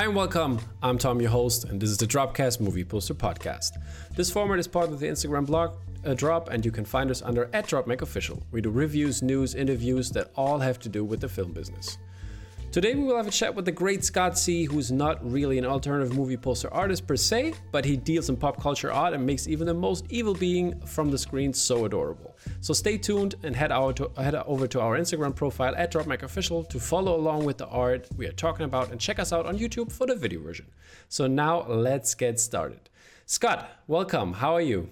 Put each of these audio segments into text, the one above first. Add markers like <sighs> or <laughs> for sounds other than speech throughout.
Hi and welcome. I'm Tom, your host, and this is the Dropcast Movie Poster Podcast. This format is part of the Instagram blog uh, Drop, and you can find us under at DropMakeOfficial. We do reviews, news, interviews that all have to do with the film business. Today we will have a chat with the great Scott C, who's not really an alternative movie poster artist per se, but he deals in pop culture art and makes even the most evil being from the screen so adorable. So stay tuned and head, out to, head over to our Instagram profile at DropMakeOfficial to follow along with the art we are talking about and check us out on YouTube for the video version. So now let's get started. Scott, welcome. How are you?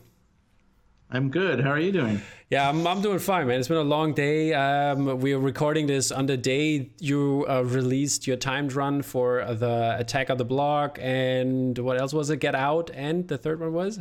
I'm good. How are you doing? Yeah, I'm, I'm doing fine, man. It's been a long day. Um, we are recording this on the day you uh, released your timed run for the Attack of the Block, and what else was it? Get Out, and the third one was?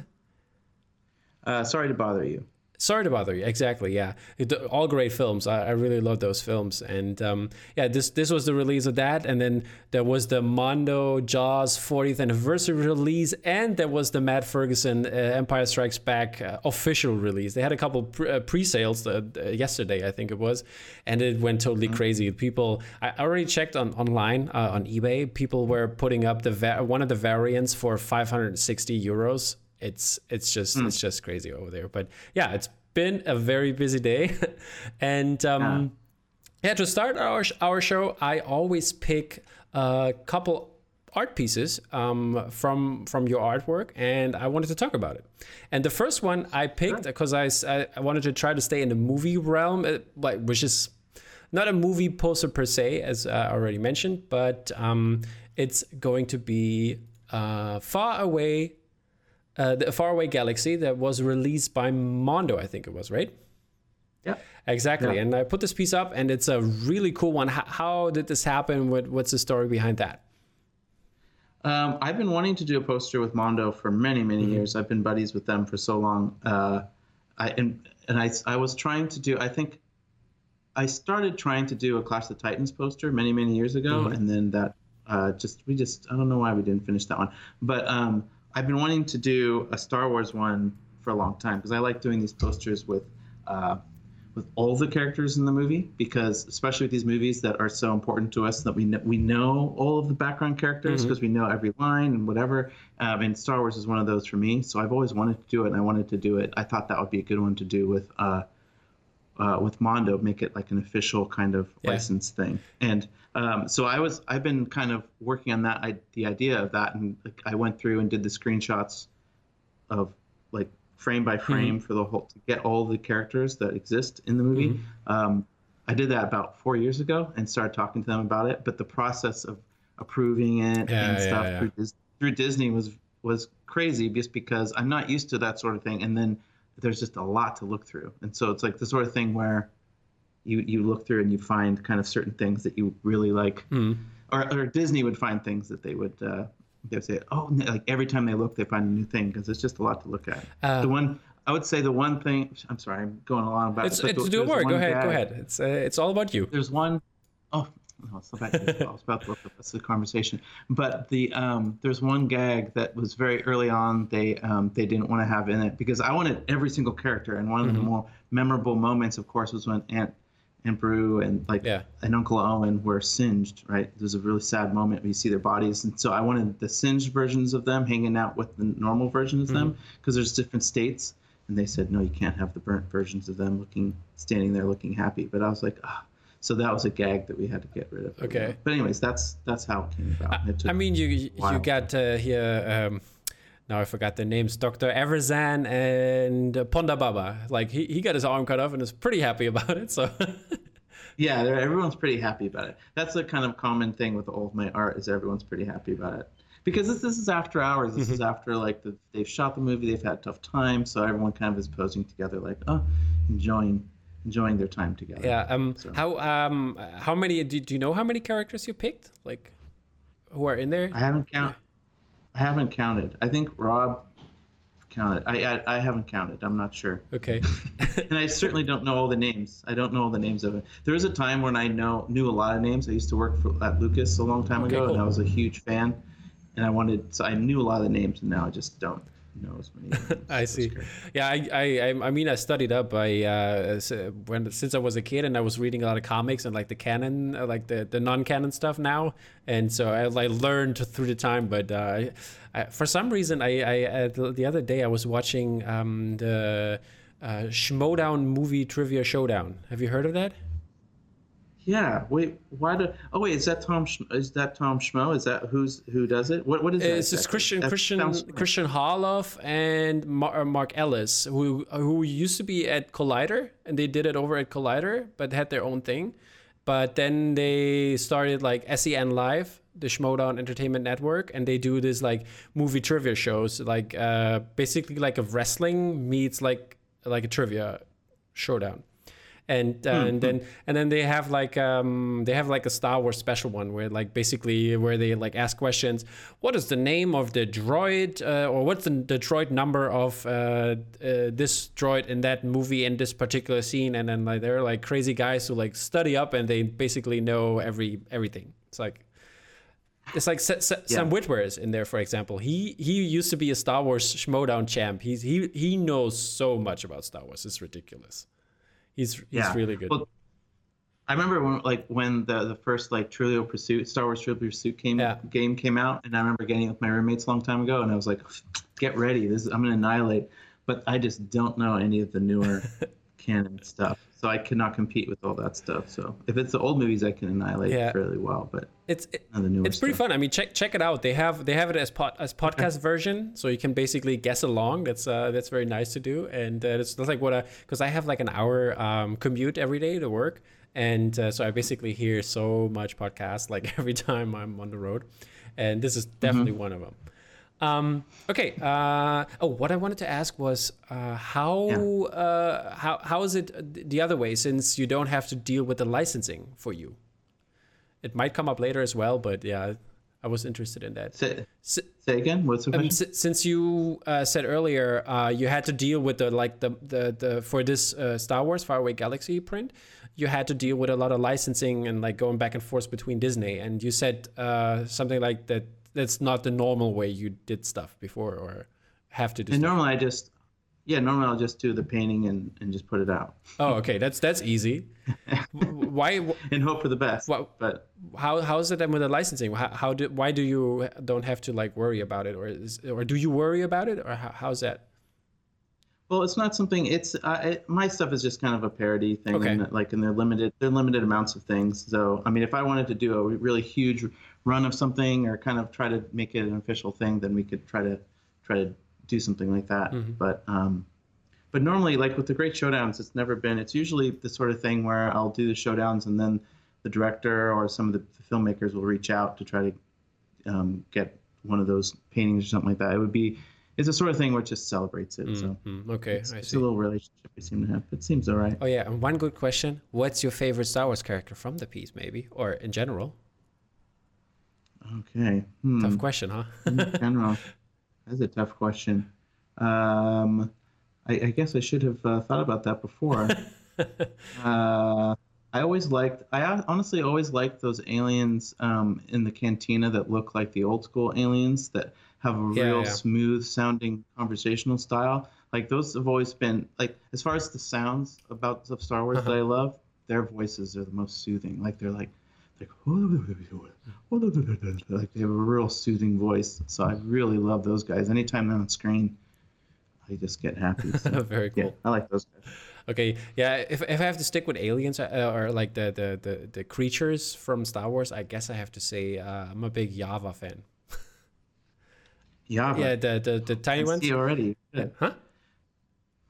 Uh, sorry to bother you. Sorry to bother you. Exactly. Yeah, it, all great films. I, I, really love those films. And um, yeah, this this was the release of that, and then there was the Mondo Jaws 40th anniversary release, and there was the Matt Ferguson uh, Empire Strikes Back uh, official release. They had a couple pre- uh, pre-sales uh, yesterday, I think it was, and it went totally mm-hmm. crazy. People, I already checked on online uh, on eBay. People were putting up the va- one of the variants for 560 euros it's it's just mm. it's just crazy over there. But yeah, it's been a very busy day, <laughs> and um, yeah. yeah. To start our our show, I always pick a couple art pieces um, from from your artwork, and I wanted to talk about it. And the first one I picked because. I, I wanted to try to stay in the movie realm, uh, like which is not a movie poster per se, as I already mentioned, but um, it's going to be uh, far away uh, the Faraway Galaxy that was released by Mondo, I think it was, right? Yeah. Exactly. Yeah. And I put this piece up, and it's a really cool one. How, how did this happen? What, what's the story behind that? Um, I've been wanting to do a poster with Mondo for many, many mm-hmm. years. I've been buddies with them for so long. Uh, I and and I I was trying to do. I think I started trying to do a Clash of the Titans poster many, many years ago, mm-hmm. and then that uh, just we just I don't know why we didn't finish that one, but. Um, I've been wanting to do a Star Wars one for a long time because I like doing these posters with uh, with all the characters in the movie because especially with these movies that are so important to us that we know, we know all of the background characters because mm-hmm. we know every line and whatever. Um, and Star Wars is one of those for me. So I've always wanted to do it, and I wanted to do it. I thought that would be a good one to do with. Uh, uh, with Mondo, make it like an official kind of yeah. license thing. And um, so I was, I've been kind of working on that, I, the idea of that, and like, I went through and did the screenshots of like frame by frame mm-hmm. for the whole to get all the characters that exist in the movie. Mm-hmm. Um, I did that about four years ago and started talking to them about it. But the process of approving it yeah, and stuff yeah, Through, through Disney was was crazy just because I'm not used to that sort of thing. And then there's just a lot to look through. And so it's like the sort of thing where you you look through and you find kind of certain things that you really like, mm. or, or Disney would find things that they would uh, they would say, oh, like every time they look, they find a new thing because it's just a lot to look at. Uh, the one I would say the one thing I'm sorry, I'm going along about it's, it. It's, do more. Go ahead, guy, go ahead. It's uh, it's all about you. There's one oh no, it's about it's about the rest of the conversation. But the um, there's one gag that was very early on. They um, they didn't want to have in it because I wanted every single character. And one mm-hmm. of the mm-hmm. more memorable moments, of course, was when Aunt Aunt Beru and like yeah. and Uncle Owen were singed. Right, there's a really sad moment where you see their bodies, and so I wanted the singed versions of them hanging out with the normal versions of mm-hmm. them because there's different states. And they said, no, you can't have the burnt versions of them looking standing there looking happy. But I was like, ah. Oh so that was a gag that we had to get rid of. Okay. But anyways, that's that's how it came about. I mean, you you got uh, here. Um, now I forgot the names. Doctor Evazan and Ponda Baba. Like he, he got his arm cut off and is pretty happy about it. So. <laughs> yeah, everyone's pretty happy about it. That's a kind of common thing with all of my art is everyone's pretty happy about it because this, this is after hours. This mm-hmm. is after like the, they've shot the movie, they've had tough time, so everyone kind of is posing together, like oh, enjoying enjoying their time together. Yeah. Um. So. How um. How many? Do, do you know how many characters you picked? Like, who are in there? I haven't counted. I haven't counted. I think Rob counted. I, I, I haven't counted. I'm not sure. Okay. <laughs> and I certainly don't know all the names. I don't know all the names of it. There was a time when I know knew a lot of names. I used to work for, at Lucas a long time okay, ago, cool. and I was a huge fan. And I wanted, so I knew a lot of the names, and now I just don't knows when he. <laughs> I see. great. Yeah, I, I, I- I mean, I studied up. I uh, when since I was a kid, and I was reading a lot of comics and like the canon, uh, like the, the non-canon stuff now, and so I like learned through the time. But uh, I, I, for some reason, I, I uh, the the other day I was watching um, the uh, Schmoedown movie trivia showdown. Have you heard of that? Yeah. Wait. Why do? Oh wait. Is that Tom? Is that Tom Schmo? Is that who's who does it? What What is that? It's exactly? Kristian That Kristian. Kristian Harloff and Mar- uh, Mark Ellis, who who used to be at Collider, and they did it over at Collider, but had their own thing. But then they started like SEN Live, the Schmoedown Entertainment Network, and they do this like movie trivia shows, like uh, basically like a wrestling meets like like a trivia showdown and uh, and then and then they have like um they have like a Star Wars special one where like basically where they like ask questions. What is the name of the droid, uh, or what's the, the droid number of uh, uh, this droid in that movie in this particular scene? And then like they're like crazy guys who like study up and they basically know every everything. It's like. It's like Sa- Sa- Sam Witwer is in there, for example. He he used to be a Star Wars Schmoedown champ. He's he he knows so much about Star Wars. It's ridiculous. He's he's Yeah. really good. Well, I remember when like when the the first like Trivial Pursuit, Star Wars Trivial Pursuit came Yeah. game came out, and I remember getting it with my roommates a long time ago, and I was like, "Get ready, this is, I'm gonna annihilate." But I just don't know any of the newer <laughs> canon stuff, so I cannot compete with all that stuff. So if it's the old movies, I can annihilate Yeah. fairly well, but it's it, none of the it's pretty stuff. fun. I mean, check check it out. They have they have it as pod, as podcast version, so you can basically guess along. That's uh that's very nice to do, and uh, it's that's like what I because I have like an hour um, commute every day to work, and uh, so I basically hear so much podcast like <laughs> every time I'm on the road, and this is definitely Mm-hmm. one of them. Um, okay. Uh, oh, what I wanted to ask was uh, how uh, how how is it the other way since you don't have to deal with the licensing for you? It might come up later as well, but yeah, I was interested in that. Say, S- say again. What's the um, question? s- since you uh, said earlier uh, you had to deal with the like the the, the for this uh, Star Wars Faraway Galaxy print, you had to deal with a lot of licensing and like going back and forth between Disney. And you said uh, something like that. That's not the normal way you did stuff before, or have to do. and Stuff. normally I just, yeah, normally I'll just do the painting and, and just put it out Oh, okay. That's that's easy. <laughs> Why? wh- and hope for the best. Well- but How how is it then with the licensing? How, how do why do you don't have to like worry about it, or is, or do you worry about it, or how, how's that? Well, it's not something. It's uh, it, my stuff is just kind of a parody thing, Okay. and like, and they're limited. They're limited amounts of things. So, I mean, if I wanted to do a really huge run of something, or kind of try to make it an official thing, then we could try to try to do something like that. But um, but normally, like with the great showdowns, it's never been. It's usually the sort of thing where I'll do the showdowns, and then the director or some of the, the filmmakers will reach out to try to um, get one of those paintings or something like that. It would be. It's the sort of thing where it just celebrates it. So Mm, okay, it's, I it's see. a little relationship we seem to have. It seems all right. Oh yeah, and one good question: What's your favorite Star Wars character from the piece, maybe, or in general? Okay. Hmm. Tough question, huh? In general, <laughs> that's a tough question. Um, I, I guess I should have uh, thought about that before. <laughs> uh, I always liked. I honestly always liked those aliens um, in the cantina that look like the old school aliens that have a Yeah, real yeah. smooth sounding conversational style. Like those have always been like as far as the sounds about of Star Wars Uh-huh. that I love, their voices are the most soothing. Like they're like like like they have a real soothing voice. So I really love those guys. Anytime they're on screen, I just get happy. So, <laughs> Very cool. yeah, I like those guys. Okay, yeah. If, if I have to stick with aliens uh, or like the, the the the creatures from Star Wars, I guess I have to say uh, I'm a big Java fan. <laughs> Yeah, Yeah, the the, the tiny I ones. see already. Yeah. Huh?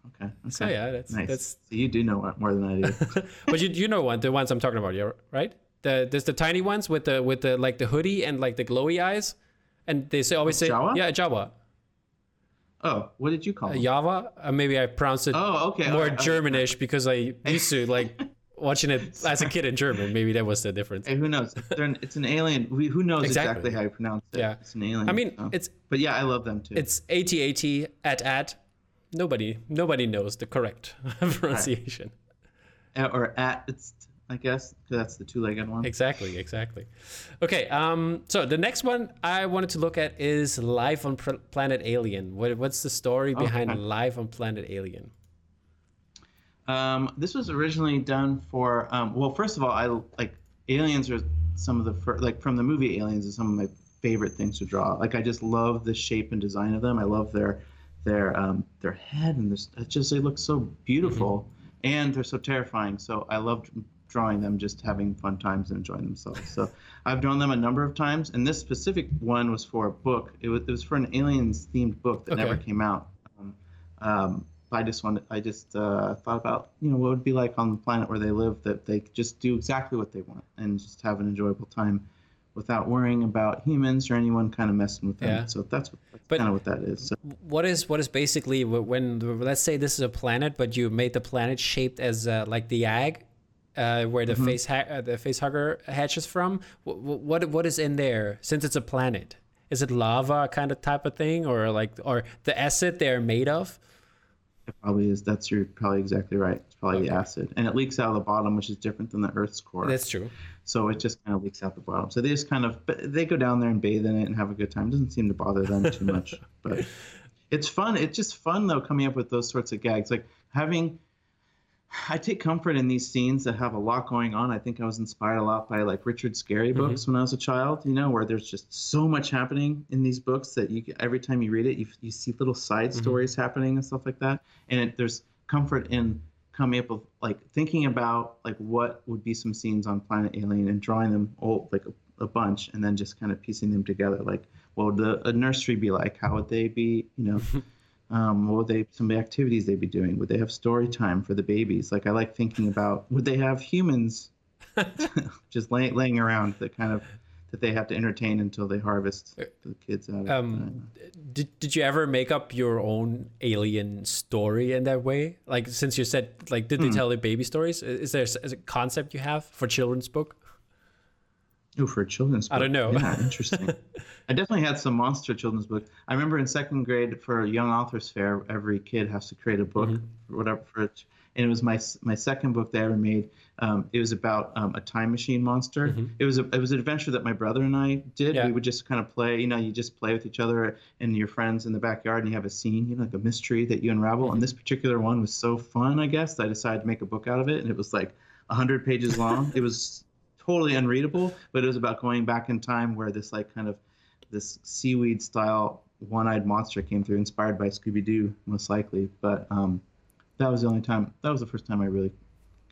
Okay. okay. So yeah, that's nice. that's. So you do know more than I do. <laughs> but you you know one the ones I'm talking about, yeah, right? The there's the tiny ones with the with the like the hoodie and like the glowy eyes, and they say always say Jawa? yeah Java. oh, what did you call Uh. Java. Uh, maybe I pronounced it Oh, okay. more right, right. Germanish because I used to like <laughs> watching it as a kid in German. Maybe that was the difference. Hey, who knows? An, it's an alien. We, who knows Exactly. exactly. how you pronounce it? Yeah. It's an alien. I mean, so. it's But yeah, I love them too. it's AT-AT at at. Nobody nobody knows the correct <laughs> pronunciation. Uh, or at it's I guess, that's the two-legged one. Exactly, exactly. Okay, um, so the next one I wanted to look at is Life on Planet Alien. What, what's the story behind Okay. Life on Planet Alien? Um, this was originally done for. Um, well, first of all, I like aliens are some of the fir- like from the movie Aliens is some of my favorite things to draw. Like I just love the shape and design of them. I love their their um, their head and this. It just they look so beautiful and they're so terrifying. So I loved drawing them, just having fun times and enjoying themselves. So <laughs> I've drawn them a number of times, and this specific one was for a book. It was, it was for an aliens themed book that Okay. never came out. Um, um, I just wanted, I just uh, thought about, you know, what it would be like on the planet where they live that they just do exactly what they want and just have an enjoyable time without worrying about humans or anyone kind of messing with them. Yeah. So that's, what, that's kind of what that is. So, What is what is basically when let's say this is a planet, but you made the planet shaped as uh, like the egg, uh, where the face ha- uh, the face hugger hatches from. What, what what is in there? Since it's a planet, is it lava kind of type of thing, or like or the acid they're made of? it probably is. That's you're probably exactly right. It's probably the acid, and it leaks out of the bottom, which is different than the Earth's core. That's true. so it just kind of leaks out the bottom. So they just kind of, but they go down there and bathe in it and have a good time. It doesn't seem to bother them too much, but <laughs> it's fun. It's just fun though, coming up with those sorts of gags, like having. I take comfort in these scenes that have a lot going on. I think I was inspired a lot by like Richard Scarry mm-hmm. books when I was a child. You know, where there's just so much happening in these books that you every time you read it, you you see little side mm-hmm. stories happening and stuff like that. And it, there's comfort in coming up with like thinking about like what would be some scenes on Planet Alien and drawing them all like a, a bunch and then just kind of piecing them together. Like, what would the, a nursery be like? How would they be? You know. <laughs> Um, what would they some activities they'd be doing? Would they have story time for the babies? Like I like thinking about would they have humans <laughs> just lay, laying around that kind of that they have to entertain until they harvest the kids out of Um, did, did you ever make up your own alien story in that way? Like since you said like did they tell the baby stories? Is there a concept you have for children's book? Ooh, for a children's book. I don't know. Yeah, interesting. <laughs> I definitely had some monster children's book. I remember in second grade for a young authors fair, every kid has to create a book, Mm-hmm. or whatever. For it. and it was my my second book that I ever made. Um, it was about um, a time machine monster. It was a it was an adventure that my brother and I did. Mm-hmm. Yeah. We would just kind of play. You know, you just play with each other and your friends in the backyard, and you have a scene, you know, like a mystery that you unravel. Mm-hmm. And this particular one was so fun, I guess, that I decided to make a book out of it, and it was like hundred pages long. it was totally unreadable, but it was about going back in time where this like kind of this seaweed style one-eyed monster came through, inspired by Scooby-Doo, most likely. But um, that was the only time. That was the first time I really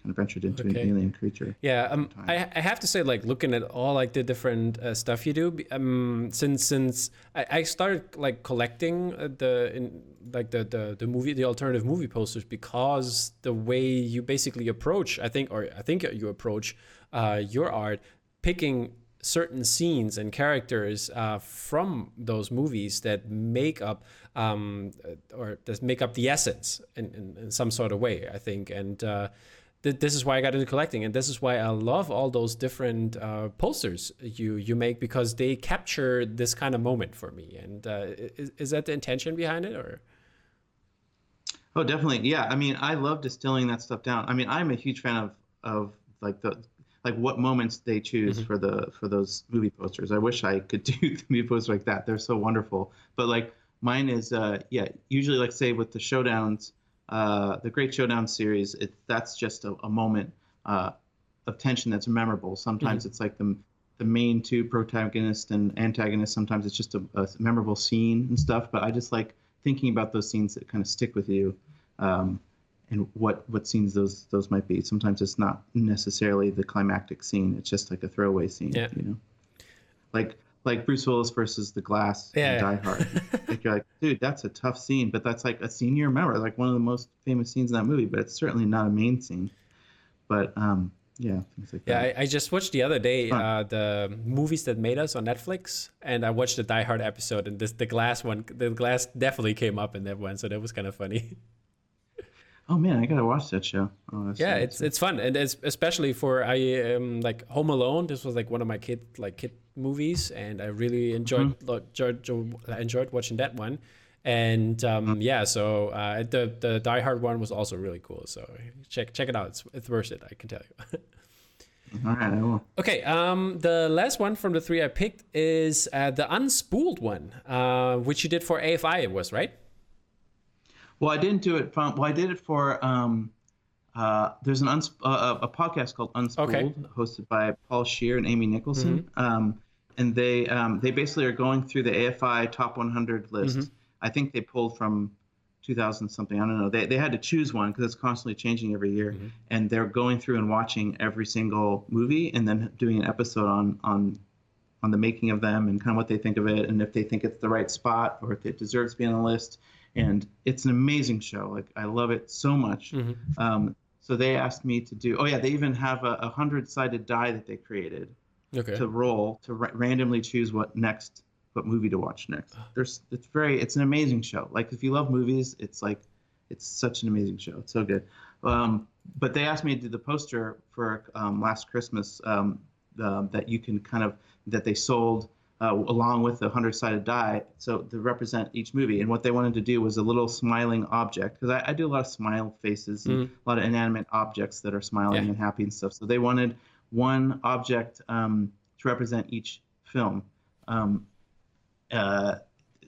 kind of ventured into Okay. an alien creature. Yeah, um, I, I have to say, like looking at all like the different uh, stuff you do, um, since since I, I started like collecting uh, the in, like the, the the movie the alternative movie posters because the way you basically approach, I think, or I think you approach uh, your art, picking certain scenes and characters uh, from those movies that make up um, uh, or that make up the essence in, in, in some sort of way, I think, and. Uh, th- this is why I got into collecting, and this is why I love all those different uh, posters you you make because they capture this kind of moment for me. And uh, is, is that the intention behind it, or? Oh, definitely. Yeah. I mean, I love distilling that stuff down. I mean, I'm a huge fan of of like the like what moments they choose for the for those movie posters. I wish I could <laughs> do the movie posters like that. They're so wonderful. But like mine is uh yeah, usually like say with the showdowns, uh the Great Showdown series, it that's just a, a moment uh of tension that's memorable. Sometimes it's like the the main two protagonists and antagonists. Sometimes it's just a, a memorable scene and stuff. But I just like thinking about those scenes that kind of stick with you, um, and what what scenes those those might be. Sometimes it's not necessarily the climactic scene. It's just like a throwaway scene. Yeah. You know, like like Bruce Willis versus the Glass Yeah. in Die Hard. <laughs> like you're like, dude, that's a tough scene, but that's like a scene you remember, like one of the most famous scenes in that movie. But it's certainly not a main scene. But um, yeah, things like Yeah, that. I, I just watched the other day uh, the movies that made us on Netflix, and I watched the Die Hard episode, and this the glass one, the glass definitely came up in that one, so that was kind of funny. <laughs> Oh man, I gotta watch that show. Oh, that's yeah, it's it's fun, and it's especially for I um like Home Alone. This was like one of my kid like kid movies, and I really enjoyed Mm-hmm. lo- enjoyed, enjoyed watching that one. And um, Mm-hmm. yeah, so uh, the the Die Hard one was also really cool. So check check it out. It's it's worth it. I can tell you. <laughs> All right, I will. Okay, um, the last one from the three I picked is uh, the unspooled one, uh, which you did for AFI. It was right. Well, I didn't do it. From, well, I did it for. Um, uh, there's an uns- uh, a podcast called Unspooled, Okay. hosted by Paul Scheer and Amy Nicholson. Um, and they um, they basically are going through the AFI top 100 list. I think they pulled from 2000 something. I don't know. They, they had to choose one because it's constantly changing every year. And they're going through and watching every single movie and then doing an episode on on on the making of them and kind of what they think of it and if they think it's the right spot or if it deserves to be on the list. And it's an amazing show. Like I love it so much. Um, so they asked me to do. Oh yeah, they even have a, a hundred-sided die that they created Okay. to roll to ra- randomly choose what next, what movie to watch next. There's, it's very, it's an amazing show. Like if you love movies, it's like, it's such an amazing show. It's so good. Um, but they asked me to do the poster for um, last Christmas um, uh, that you can kind of that they sold uh, along with the hundred-sided die, so to represent each movie. And what they wanted to do was a little smiling object because I, I do a lot of smile faces and a lot of inanimate objects that are smiling Yeah. and happy and stuff. So they wanted one object um, to represent each film. Um, uh,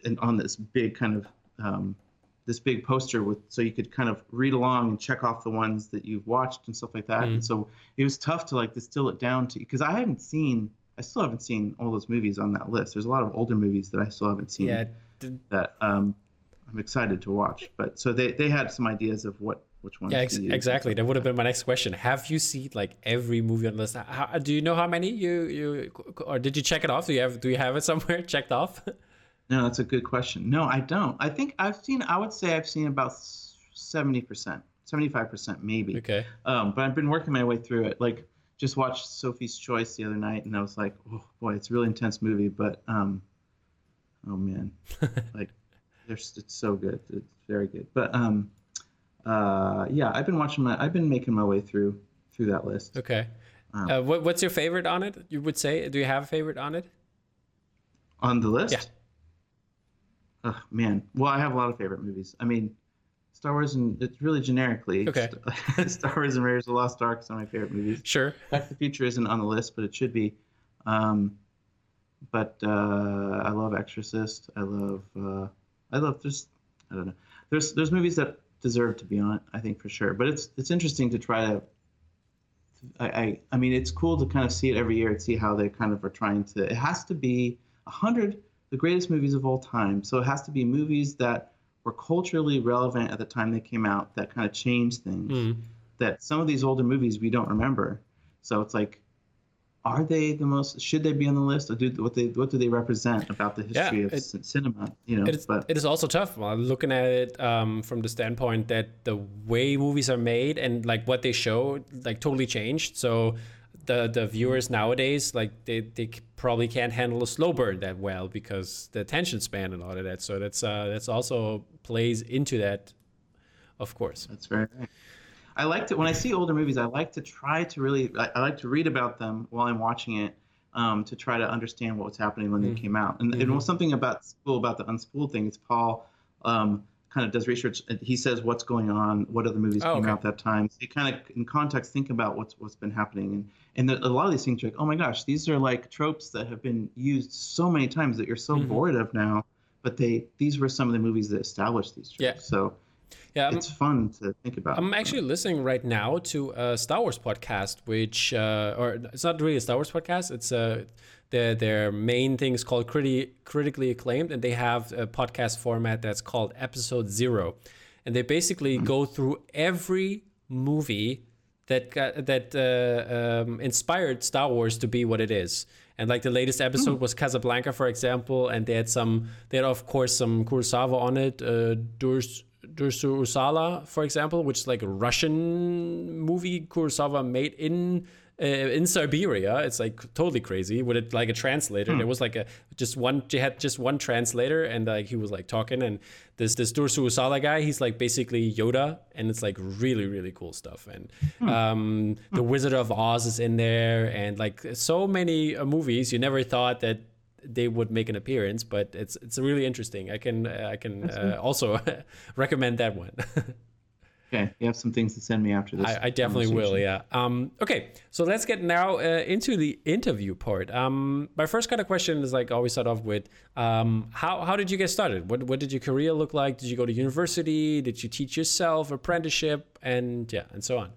and on this big kind of um, this big poster with so you could kind of read along and check off the ones that you've watched and stuff like that. And so it was tough to like distill it down to because I hadn't seen I still haven't seen all those movies on that list. There's a lot of older movies that I still haven't seen yeah. d- that um, I'm excited to watch. But so they, they had some ideas of what which ones Yeah, to ex- exactly. That would have been my next question. Have you seen like every movie on the list? How, do you know how many you you or did you check it off? Do you have do you have it somewhere <laughs> checked off? No, that's a good question. No, I don't. I think I've seen. I would say I've seen about seventy percent, seventy-five percent, maybe. okay. Um, but I've been working my way through it. Like, just watched Sophie's Choice the other night, and I was like, oh boy, it's a really intense movie. But um, oh man, <laughs> like, there's it's so good. It's very good. But um, uh, yeah, I've been watching my. I've been making my way through through that list. Okay. Uh, what, what's your favorite on it? You would say? Do you have a favorite on it? On the list? Yeah. Oh man. Well, I have a lot of favorite movies. I mean, Star Wars and it's really generically. Okay. <laughs> Star Wars and Raiders of the Lost Ark is one of my favorite movies. Sure. Back to the Future isn't on the list, but it should be. Um, but uh, I love Exorcist. I love. Uh, I love. There's. I don't know. There's there's movies that deserve to be on it. I think for sure. But it's it's interesting to try to. I, I I mean it's cool to kind of see it every year and see how they kind of are trying to. It has to be a hundred the greatest movies of all time. So it has to be movies that were culturally relevant at the time they came out that kind of changed things Mm. that some of these older movies we don't remember. So it's like, are they the most? Should they be on the list? Or do what they what do they represent about the history of it- c- cinema? You know, It is, but it is also tough uh, looking at it um, from the standpoint that the way movies are made and like what they show like totally changed. So the the viewers nowadays like they, they probably can't handle a slow burn that well because the attention span and all of that. So that's uh, that's also plays into that, of course. that's very. Right. I like to when I see older movies. I like to try to really. I, I like to read about them while I'm watching it. Um, to try to understand what was happening when they came out, and, and something about school about the unspooled thing. It's Paul um, kind of does research. and He says what's going on, what other movies Oh, came okay. out that time. So you kind of in context think about what's what's been happening, and and the, a lot of these things are like, oh my gosh, these are like tropes that have been used so many times that you're so bored of now. But they these were some of the movies that established these tropes. Yeah. So Yeah, I'm, it's fun to think about. I'm actually listening right now to a Star Wars podcast, which uh, or it's not really a Star Wars podcast. It's uh, their their main thing is called criti- critically acclaimed, and they have a podcast format that's called Episode Zero, and they basically go through every movie that got, that uh, um, inspired Star Wars to be what it is. And like the latest episode was Casablanca, for example, and they had some, they had of course some Kurosawa on it, uh, Durs, Dersu Uzala, for example, which is like a Russian movie Kurosawa made in uh, in Siberia. It's like totally crazy with it like a translator. There was like a just one. They had just one translator, and like he was like talking, and this this Dersu Uzala guy, he's like basically Yoda, and it's like really really cool stuff. And um, the Wizard of Oz is in there, and like so many uh, movies you never thought that they would make an appearance, but it's it's really interesting. I can uh, I can uh, also <laughs> recommend that one. <laughs> Okay, you have some things to send me after this. I, I definitely will. Yeah. Um, okay, so let's get now uh, into the interview part. Um, my first kind of question is like always start off with um, how how did you get started? What what did your career look like? Did you go to university? Did you teach yourself? Apprenticeship? And yeah, and so on.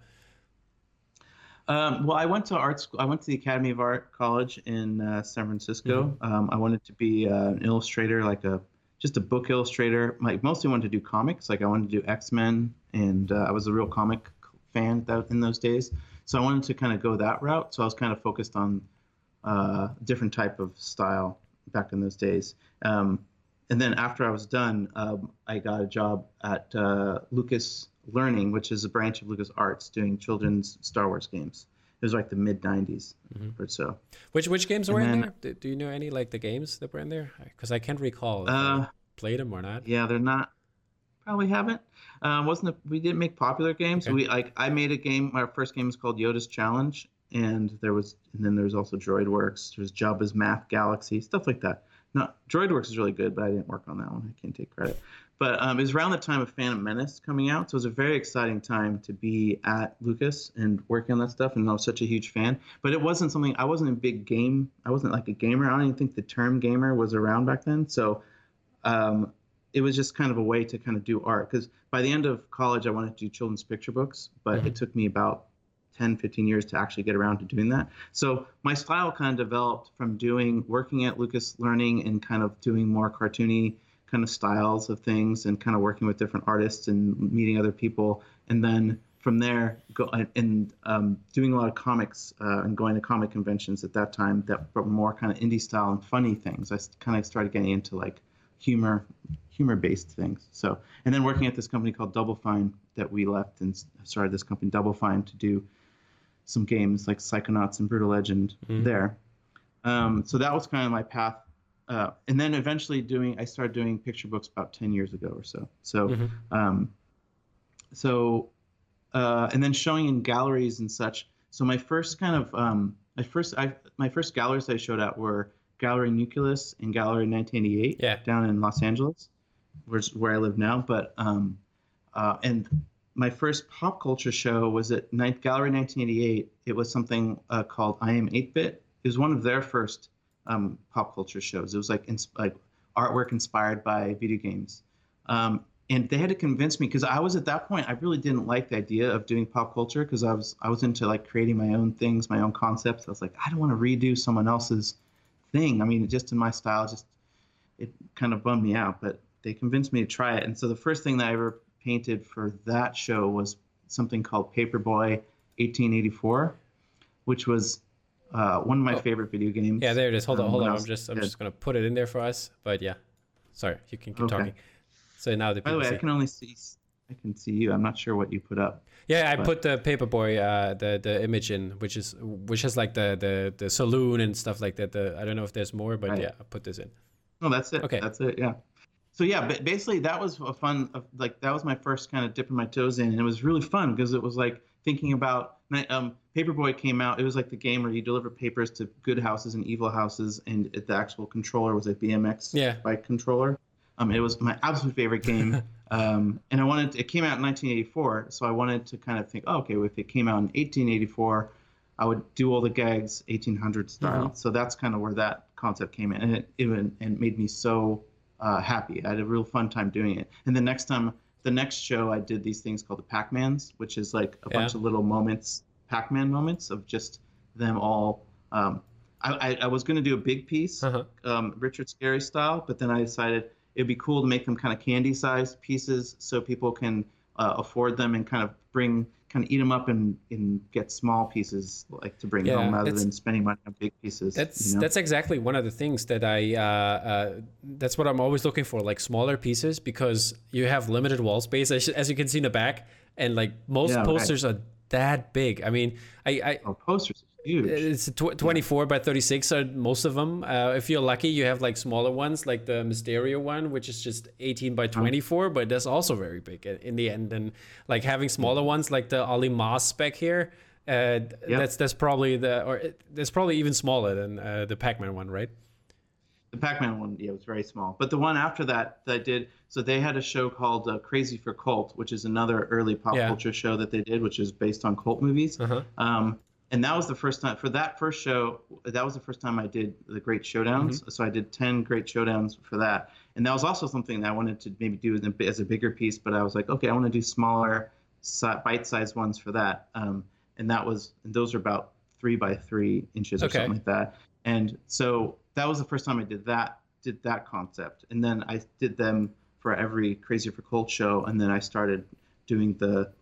Um, well, I went to art school. I went to the Academy of Art College in uh, San Francisco. Mm-hmm. Um, I wanted to be uh, an illustrator, like a just a book illustrator. Like mostly wanted to do comics. Like I wanted to do X Men, and uh, I was a real comic fan that, in those days. So I wanted to kind of go that route. So I was kind of focused on uh, different type of style back in those days. Um, and then after I was done, um, I got a job at uh, Lucas Learning, which is a branch of Lucas Arts, doing children's Star Wars games. It was like the mid '90s mm-hmm. or so. Which which games were in there? Do you know any like the games that were in there? Because I can't recall. If uh, played them or not. Yeah, they're not. Probably haven't. Um, wasn't we didn't make popular games? Okay. We like I made a game. My first game was called Yoda's Challenge, and there was and then there was also DroidWorks. There's Jabba's Math Galaxy, stuff like that. No, DroidWorks is really good, but I didn't work on that one. I can't take credit. But um, it was around the time of Phantom Menace coming out, so it was a very exciting time to be at Lucas and working on that stuff. And I was such a huge fan. But it wasn't something I wasn't a big game. I wasn't like a gamer. I don't even think the term gamer was around back then. So um, it was just kind of a way to kind of do art. Because by the end of college, I wanted to do children's picture books, but mm-hmm. it took me about 10, 15 years to actually get around to doing that. So my style kind of developed from doing working at Lucas Learning and kind of doing more cartoony kind of styles of things and kind of working with different artists and meeting other people. And then from there go and um, doing a lot of comics uh, and going to comic conventions at that time that were more kind of indie style and funny things. I kind of started getting into like humor humor based things. So and then working at this company called double fine that we left and started this company double fine to do some games like psychonauts and brutal legend mm-hmm. there. Um, so that was kind of my path uh, and then eventually doing I started doing picture books about 10 years ago or so. So mm-hmm. um, so uh, and then showing in galleries and such. So my first kind of um, my first I my first galleries I showed at were Gallery Nucleus and Gallery 1988 yeah. down in Los Angeles, where's where I live now. But um, uh, and my first pop culture show was at Ninth Gallery 1988. It was something uh, called I Am 8-Bit. It was one of their first um, pop culture shows. It was like ins- like artwork inspired by video games. Um, and they had to convince me because I was at that point I really didn't like the idea of doing pop culture because I was I was into like creating my own things, my own concepts. I was like I don't want to redo someone else's thing. I mean, just in my style, just it kind of bummed me out. But they convinced me to try it. And so the first thing that I ever painted for that show was something called Paperboy 1884, which was uh, one of my oh. favorite video games. Yeah, there it is. Hold um, on, hold on. I'm just I'm just gonna put it in there for us. But yeah, sorry, you can keep okay. talking. So now the by the way, see. I can only see I can see you. I'm not sure what you put up. Yeah, I but... put the paperboy uh, the the image in, which is which is like the the the saloon and stuff like that. The I don't know if there's more, but right. yeah, I put this in. No, that's it. Okay, that's it. Yeah. So yeah, but basically that was a fun like that was my first kind of dipping my toes in, and it was really fun because it was like thinking about um, Paperboy came out. It was like the game where you deliver papers to good houses and evil houses, and the actual controller was a BMX yeah. bike controller. Um, it was my absolute favorite game, <laughs> um, and I wanted. To, it came out in 1984, so I wanted to kind of think, oh, okay, well, if it came out in 1884, I would do all the gags 1800 style. Mm-hmm. So that's kind of where that concept came in, and it even and made me so uh, happy. I had a real fun time doing it. And the next time the next show I did these things called the Pac-Mans, which is like a yeah. bunch of little moments, Pac-Man moments of just them all. Um, I, I, I, was going to do a big piece, uh-huh. um, Richard Scarry style, but then I decided it'd be cool to make them kind of candy-sized pieces so people can uh, afford them and kind of bring kind of eat them up and, and get small pieces like to bring yeah, home rather than spending money on big pieces. That's you know? that's exactly one of the things that I uh, uh, that's what I'm always looking for, like smaller pieces because you have limited wall space as, as you can see in the back, and like most yeah, posters right. are that big. I mean, I, I oh, posters huge. It's tw- 24 yeah. by 36 are most of them. Uh, if you're lucky, you have like smaller ones, like the Mysterio one, which is just 18 by 24, uh-huh. but that's also very big in the end. And like having smaller ones, like the Ollie Moss spec here, uh, yep. that's that's probably the or that's probably even smaller than uh, the Pac-Man one, right? The Pac-Man one, yeah, it was very small. But the one after that that I did, so they had a show called uh, Crazy for Cult, which is another early pop Yeah. culture show that they did, which is based on cult movies. Uh-huh. Um, and that was the first time for that first show. That was the first time I did the Great Showdowns. So I did ten Great Showdowns for that, and that was also something that I wanted to maybe do as a- bigger piece. But I was like, okay, I want to do smaller, bite-sized ones for that. Um, and that was and those are about three by three inches or something like that. And so that was the first time I did that did that concept, and then I did them for every Crazy for Cult show, and then I started doing the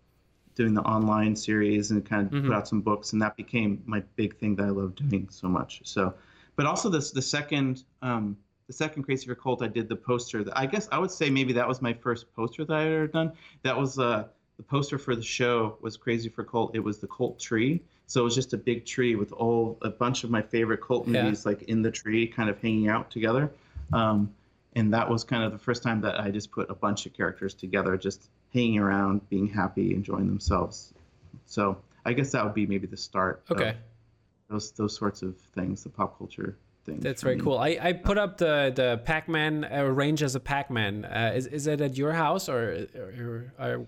doing the online series and kind of Mhm. put out some books, and that became my big thing that I love doing so much. So, but also this the second um, the second Crazy for Cult, I did the poster. That I guess I would say maybe that was my first poster that I had ever done. That was uh, the poster for the show was Crazy for Cult. It was the cult tree. So it was just a big tree with all a bunch of my favorite cult Yeah. movies like in the tree, kind of hanging out together. Um, and that was kind of the first time that I just put a bunch of characters together, just hanging around, being happy, enjoying themselves. So I guess that would be maybe the start. of Okay. those those sorts of things, the pop culture things. That's very me. cool. I, I put up the the Pac-Man uh, range as a Pac-Man. Uh, is is it at your house or, or, or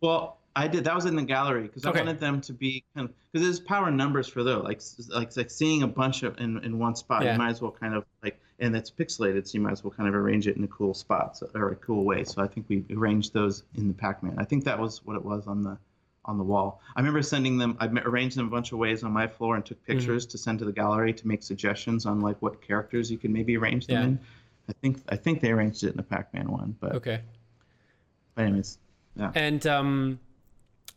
Well, I did. That was in the gallery because Okay. I wanted them to be kind of because there's power numbers for those. Like like like seeing a bunch of in, in one spot, Yeah. you might as well kind of like and it's pixelated, so you might as well kind of arrange it in a cool spot so, or a cool way. So I think we arranged those in the Pac-Man. I think that was what it was on the on the wall. I remember sending them. I arranged them a bunch of ways on my floor and Mm-hmm. took pictures to send to the gallery to make suggestions on like what characters you could maybe arrange them Yeah. in. I think I think they arranged it in the Pac-Man one, but, okay? but anyways, yeah. And um,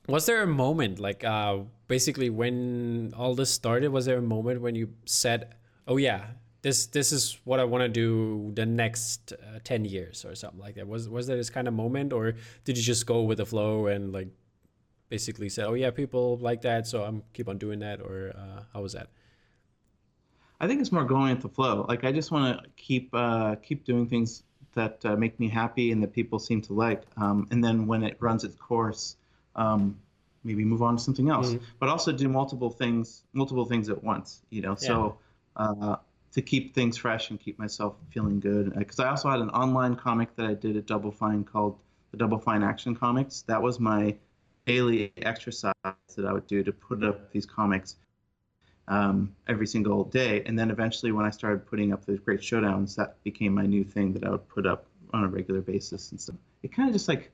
was there a moment like uh, basically when all this started? Was there a moment when you said, "Oh yeah, this this is what I want to do the next uh, ten years" or something like that? Was was there this kind of moment, or did you just go with the flow and like basically said, "Oh yeah, people like that, so I'm keep on doing that," or uh, how was that? I think it's more going with the flow. Like I just want to keep uh, keep doing things that uh, make me happy and that people seem to like. Um, and then when it runs its course, um, maybe move on to something else. But also do multiple things, multiple things at once. You know, so uh, to keep things fresh and keep myself feeling good. Because I also had an online comic that I did at Double Fine called the Double Fine Action Comics. That was my daily exercise that I would do to put up these comics um, every single day. And then eventually, when I started putting up the Great Showdowns, that became my new thing that I would put up on a regular basis. And so it kind of just like,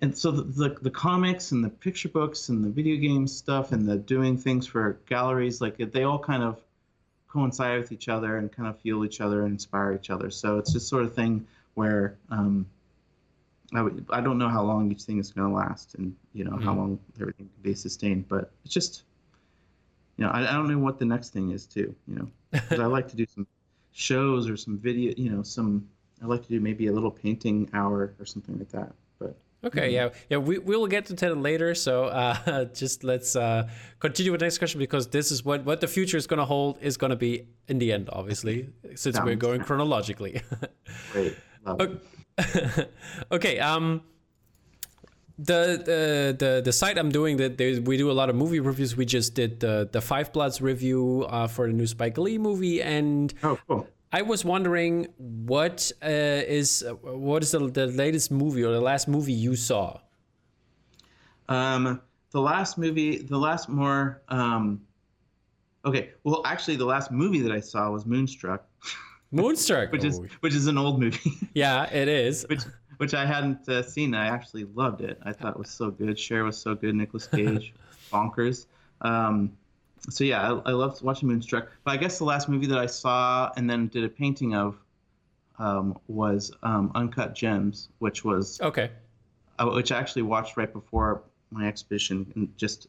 and so the, the, the comics and the picture books and the video game stuff and the doing things for galleries, like they all kind of coincide with each other and kind of fuel each other and inspire each other. So it's just sort of thing where um, I, don't know how long each thing is going to last and, you know, how long everything can be sustained, but it's just, you know, I, I don't know what the next thing is too, you know, because I like to do some shows or some video, you know, some, I like to do maybe a little painting hour or something like that. Okay, yeah, yeah, we, we will get to that later. So uh, <laughs> just let's uh, continue with the next question because this is what, what the future is going to hold is going to be in the end, obviously, since we're going good. chronologically. <laughs> great. It. <laughs> okay, um, the, the the the site I'm doing that there- we do a lot of movie reviews. We just did the the Five Bloods review uh, for the new Spike Lee movie, and Oh, cool. I was wondering what uh, is uh, what is the, the latest movie or the last movie you saw? Um, the last movie, the last more, um, okay. Well, actually, the last movie that I saw was Moonstruck, <laughs> Moonstruck. which is Oh, which is an old movie, <laughs> yeah, it is. which which I hadn't uh, seen. I actually loved it. I thought it was so good. Cher was so good. Nicolas Cage, <laughs> bonkers. Um, so yeah, I, I loved watching Moonstruck. But I guess the last movie that I saw and then did a painting of um, was um, Uncut Gems, which was Okay. uh, which I actually watched right before my exhibition and just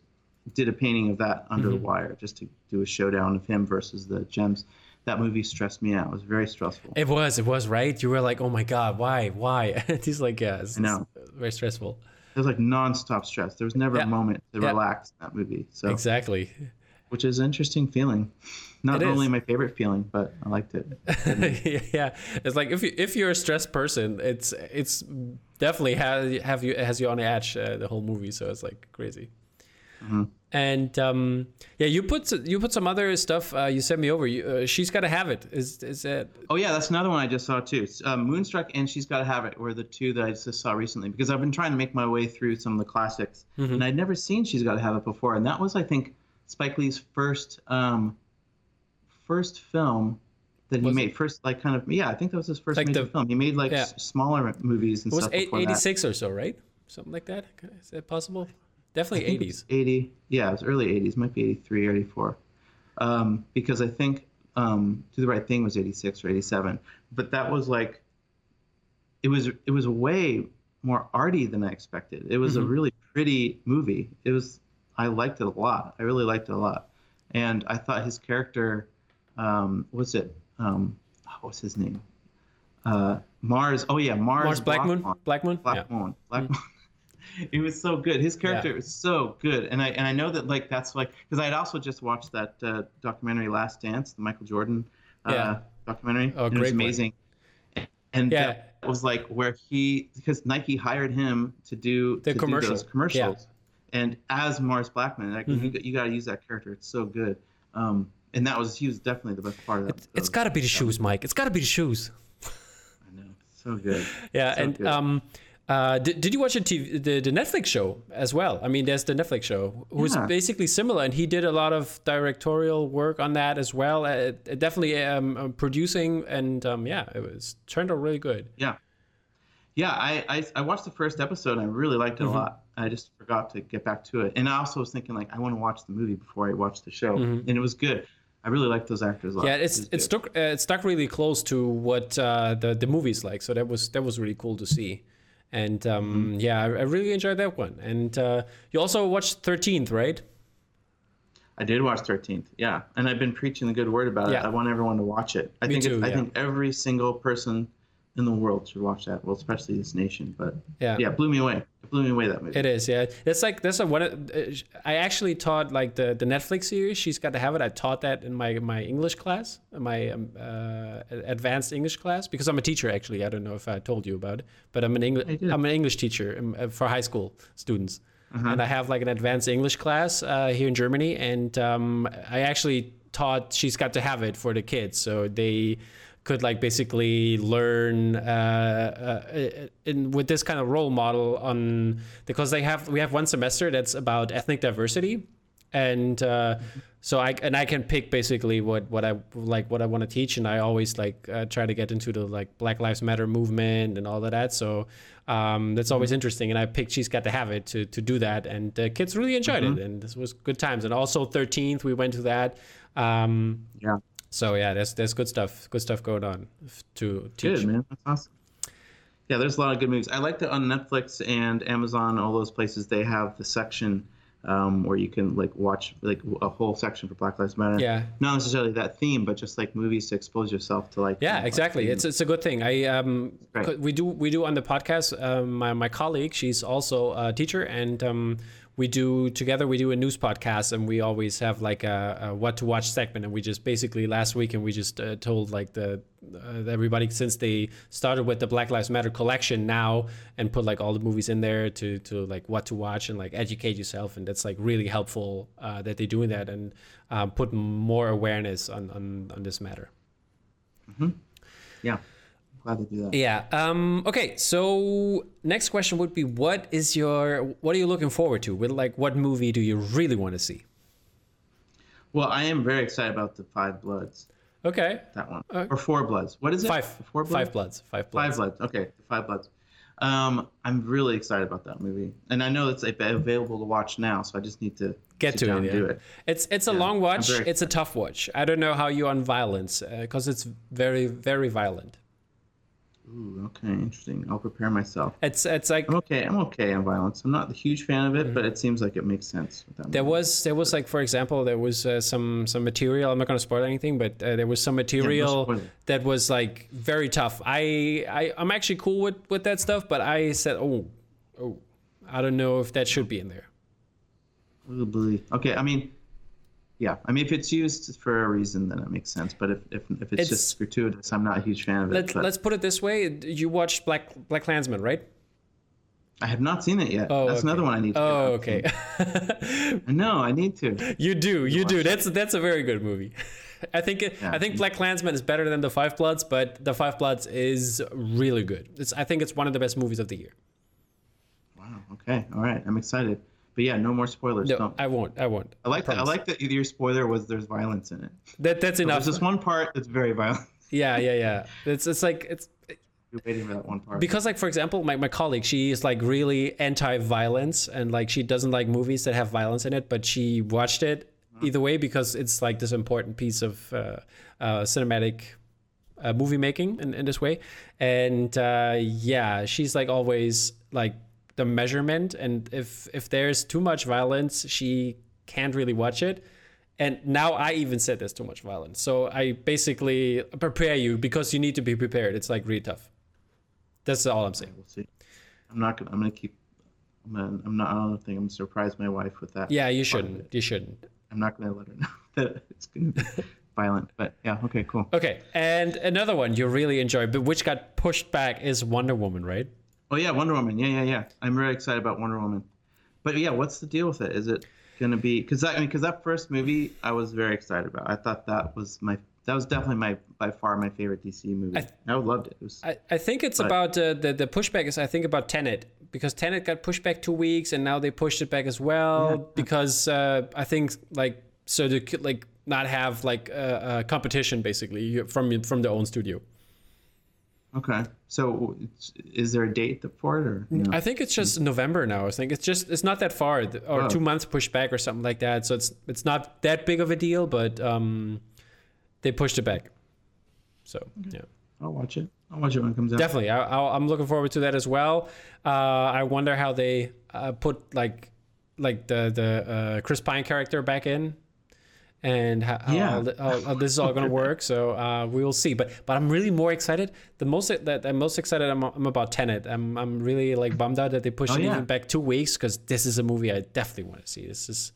did a painting of that under the wire just to do a showdown of him versus the gems. That movie stressed me out. It was very stressful. It was, it was right. You were like, "Oh my god, why, why?" <laughs> He's like, "Yeah, it's, I know. it's very stressful." It was like nonstop stress. There was never Yeah. a moment to Yeah. relax in that movie. So, Exactly. Which is an interesting feeling. Not It is. only my favorite feeling, but I liked it. <laughs> yeah, it's like if you if you're a stressed person, it's it's definitely have have you has you on edge uh, the whole movie. So it's like crazy. And um, yeah, you put you put some other stuff. Uh, you sent me over. You, uh, she's got to have it. Is is that? Oh yeah, that's another one I just saw too. Uh, Moonstruck and She's Got to Have It were the two that I just saw recently because I've been trying to make my way through some of the classics, Mm-hmm. and I'd never seen She's Got to Have It before, and that was I think Spike Lee's first um, first film that he Was it? made. First like kind of yeah, I think that was his first Like major the- film. He made like yeah. s- smaller movies and It was stuff eight, before that. 86 or so, right? Something like that. Is that possible? Definitely I think it 80s. 80 yeah it was early 80s might be 83 or 84 um, because i think um, do the right thing was 86 or 87 but that was like it was it was way more arty than i expected it was a Mhm. really pretty movie it was i liked it a lot i really liked it a lot and i thought his character um, what's it um, what's his name uh, mars oh yeah mars, Mars Black Moon. Blackmon. Black Moon. Black yeah. Mm. Moon. Black Moon. it was so good. His character Yeah. was so good, and I and I know that like that's like because I had also just watched that uh, documentary Last Dance, the Michael Jordan uh, Yeah. documentary. Oh, and it was great amazing. And Yeah. that was like where he because Nike hired him to do The to commercial. do those commercials, and as Mars Blackmon, like Mm-hmm. you, you got to use that character. It's so good. Um, and that was he was definitely the best part of that. It's, it's got to be the shoes, Mike. It's got to be the shoes. I know, so good. <laughs> Yeah, So and good. um, uh, did, did you watch the, TV, the the Netflix show as well? I mean, there's the Netflix show, who's Yeah. basically similar, and he did a lot of directorial work on that as well. Uh, definitely um, um, producing, and um, yeah, it was turned out really good. Yeah. Yeah, I, I, I watched the first episode and I really liked Mm-hmm. it a lot. I just forgot to get back to it. And I also was thinking like I want to watch the movie before I watch the show. And it was good. I really liked those actors a lot. Mm-hmm. Yeah, it's was it stuck uh, it stuck really close to what uh, the the movie's like, so that was that was really cool to see. And um, Mm-hmm. yeah, I, I really enjoyed that one. And uh, you also watched Thirteenth, right? I did watch 13th. Yeah. And I've been preaching the good word about Yeah. it. I want everyone to watch it. I Me think too, I yeah. think every single person in the world should watch that. Well, especially this nation, but Yeah. yeah, it blew me away. It blew me away that movie. It is, yeah. It's like that's a one. I actually taught like the the Netflix series. She's got to have it. I taught that in my my English class, my um, uh, advanced English class, because I'm a teacher. Actually, I don't know if I told you about it, but I'm an English. I'm an English teacher um, uh, for high school students, Uh-huh. and I have like an advanced English class uh, here in Germany, and um, I actually taught. She's got to have it for the kids, so they could like basically learn uh, uh, in with this kind of role model on because they have we have one semester that's about ethnic diversity. And uh, so I and I can pick basically what what I like what I want to teach. And I always like uh, try to get into the like Black Lives Matter movement and all of that. So um, that's always interesting. And I picked She's Got to Have It to to do that. And the kids really enjoyed it. And this was good times. And also 13th we went to that. Um, Yeah. So yeah, there's there's good stuff, good stuff going on to teach. Good, man. That's awesome. Yeah, there's a lot of good movies. I like that on Netflix and Amazon, all those places, they have the section um, where you can like watch like a whole section for Black Lives Matter. Yeah. Not necessarily that theme, but just like movies to expose yourself to like. you Yeah, know, exactly. It's it's a good thing. I um Right. we do we do on the podcast. Um, my my colleague, she's also a teacher, and um we do together we do a news podcast, and we always have like a, a what to watch segment, and we just basically last week, and we just uh, told like the uh, everybody since they started with the Black Lives Matter collection now, and put like all the movies in there to to like what to watch and like educate yourself, and that's like really helpful uh, that they're doing that and um, put more awareness on on on this matter. Yeah. Glad to do that. Yeah. Um, okay. So next question would be, what is your, what are you looking forward to? With like, what movie do you really want to see? Well, I am very excited about the Five Bloods. Okay. That one. Uh, or Four Bloods. What is it? Five. Four Bloods? Five bloods. Five bloods. Five Bloods. Okay, Five Bloods. Um, I'm really excited about that movie, and I know it's available to watch now, so I just need to Get to it. and do it. It's it's a Yeah, long watch. It's a tough watch. I don't know how you on violence because it's very very violent. Ooh, okay, interesting. I'll prepare myself. It's it's like I'm okay. I'm okay on violence. I'm not a huge fan of it, but it seems like it makes sense. With that Mm-hmm. There was there was like for example there was uh, some some material I'm not going to spoil anything but uh, there was some material it. that was like very tough. I, I I'm actually cool with with that stuff but I said oh oh I don't know if that should be in there. Ooh. Okay, I mean, yeah. I mean, if it's used for a reason, then it makes sense. But if if, if it's, It's- just gratuitous, I'm not a huge fan of it. Let's let's put it this way. You watched Black Black Klansman, right? I have not seen it yet. Oh, That's okay. another one I need to. Oh, okay. <laughs> No, I need to. you do, you do. That's that's a very good movie. <laughs> I think Yeah. I think Black Klansman is better than The Five Bloods, but The Five Bloods is really good. It's I think it's one of the best movies of the year. Wow. Okay. All right. I'm excited. But yeah, no more spoilers. No, Don't. I won't. I won't. I like that. I like that your spoiler was there's violence in it. that. That's enough. There's this one part that's very violent. <laughs> Yeah, yeah, yeah. It's it's like it's You're waiting for that one part. because like for example my, my colleague she is like really anti-violence and like she doesn't like movies that have violence in it but she watched it either way because it's like this important piece of uh, uh, cinematic uh, movie making in, in this way and uh, yeah she's like always like the measurement and if if there's too much violence she can't really watch it and now I even said there's too much violence. So I basically prepare you because you need to be prepared. It's like really tough. That's all I'm saying. we'll see. I'm not gonna. I'm gonna keep. I'm, gonna, I'm not. I don't think I'm gonna surprise my wife with that. Yeah, you shouldn't. You shouldn't. I'm not gonna let her know <laughs> that it's gonna be <laughs> violent. But yeah. Okay. Cool. Okay, and another one you really enjoy, but which got pushed back is Wonder Woman, right? Oh yeah, Wonder Woman. Yeah, yeah, yeah. I'm very excited about Wonder Woman. But yeah, what's the deal with it? Is it gonna be? Because that, I mean, because that first movie, I was very excited about. I thought that was my. That was definitely my by far my favorite DC movie. I, I- loved it. It was. I, I think it's about uh, the the pushback is I think about Tenet because Tenet got pushed back two weeks and now they pushed it back as well because uh, I think like so to like not have like a, a competition basically from from their own studio. Okay. So, is there a date for it or? No? I think it's just November now. I think it's just it's not that far or Oh. two months push back or something like that. So it's it's not that big of a deal, but um, they pushed it back. So yeah, I'll watch it. I'll watch it when it comes out. definitely. I, I'm looking forward to that as well. Uh, I wonder how they uh, put like like the the uh, Chris Pine character back in. And how, how, Yeah. the- how- how this is all going to work, so uh, we will see. But but I'm really more excited. The most that I'm most excited I'm, I'm about Tenet. I'm I'm really like bummed out that they pushed Oh, it yeah. even back two weeks because this is a movie I definitely want to see. This is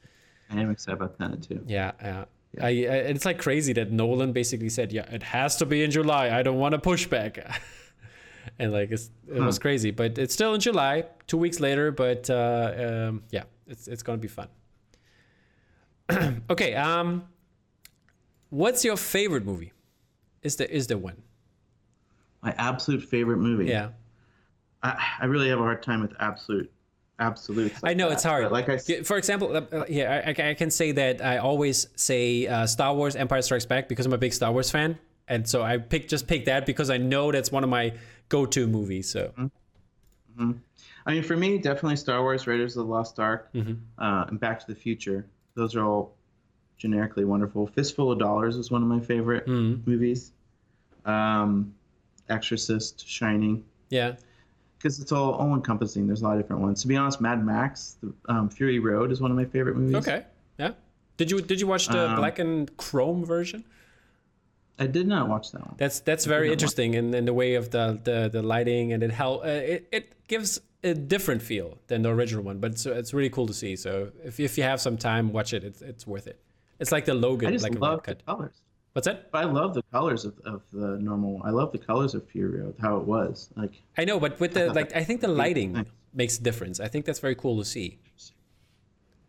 I am excited about Tenet too. yeah, yeah. I, I, it's like crazy that Nolan basically said, "Yeah, it has to be in July. I don't want to push back," <laughs> and like it's, it was crazy, but it's still in July, two weeks later. But uh, um, yeah, it's it's gonna be fun. <clears throat> okay, um, what's your favorite movie? Is there is there one? My absolute favorite movie. Yeah, I, I really have a hard time with absolute, absolutes. I know that. it's hard. But like I, for example, uh, uh, yeah, I, I- can say that I always say uh, Star Wars: Empire Strikes Back because I'm a big Star Wars fan, and so I pick just pick that because I know that's one of my go-to movies. So Hmm. I mean, for me, definitely Star Wars, Raiders of the Lost Ark, Mm-hmm. uh, and Back to the Future. Those are all generically wonderful. Fistful of Dollars is one of my favorite Mm-hmm. movies. Um, Exorcist, Shining, yeah, because it's all all encompassing. There's a lot of different ones. To be honest, Mad Max, the, um, Fury Road is one of my favorite movies. okay, yeah. Did you did you watch the Um, black and chrome version? I did not watch that one. That's that's very interesting in, in the way of the the, the lighting and it how uh, it it gives a different feel than the original one, but it's, it's really cool to see. So if if you have some time, watch it. It's it's worth it. It's like the Logan, I just like a love the colors. What's that? I love the colors of, of the normal. I love the colors of Fury Road, how it was. Like, I know, but with the <laughs> like, I think the lighting Nice. makes a difference. I think that's very cool to see.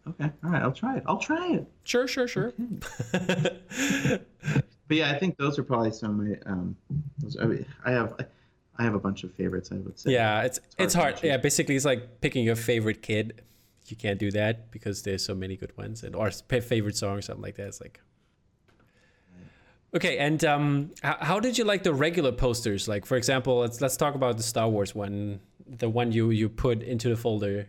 okay, all right, I'll try it. I'll try it. Sure, sure, sure. <laughs> But yeah, I think those are probably some of my. Um, those, I, mean, I have, I have a bunch of favorites. I would say. Yeah, it's it's hard hard. Yeah, basically, it's like picking your favorite kid. You can't do that because there's so many good ones, and or favorite song or something like that. It's like. Okay, and um, how, how did you like the regular posters? Like, for example, let's let's talk about the Star Wars one, the one you you put into the folder,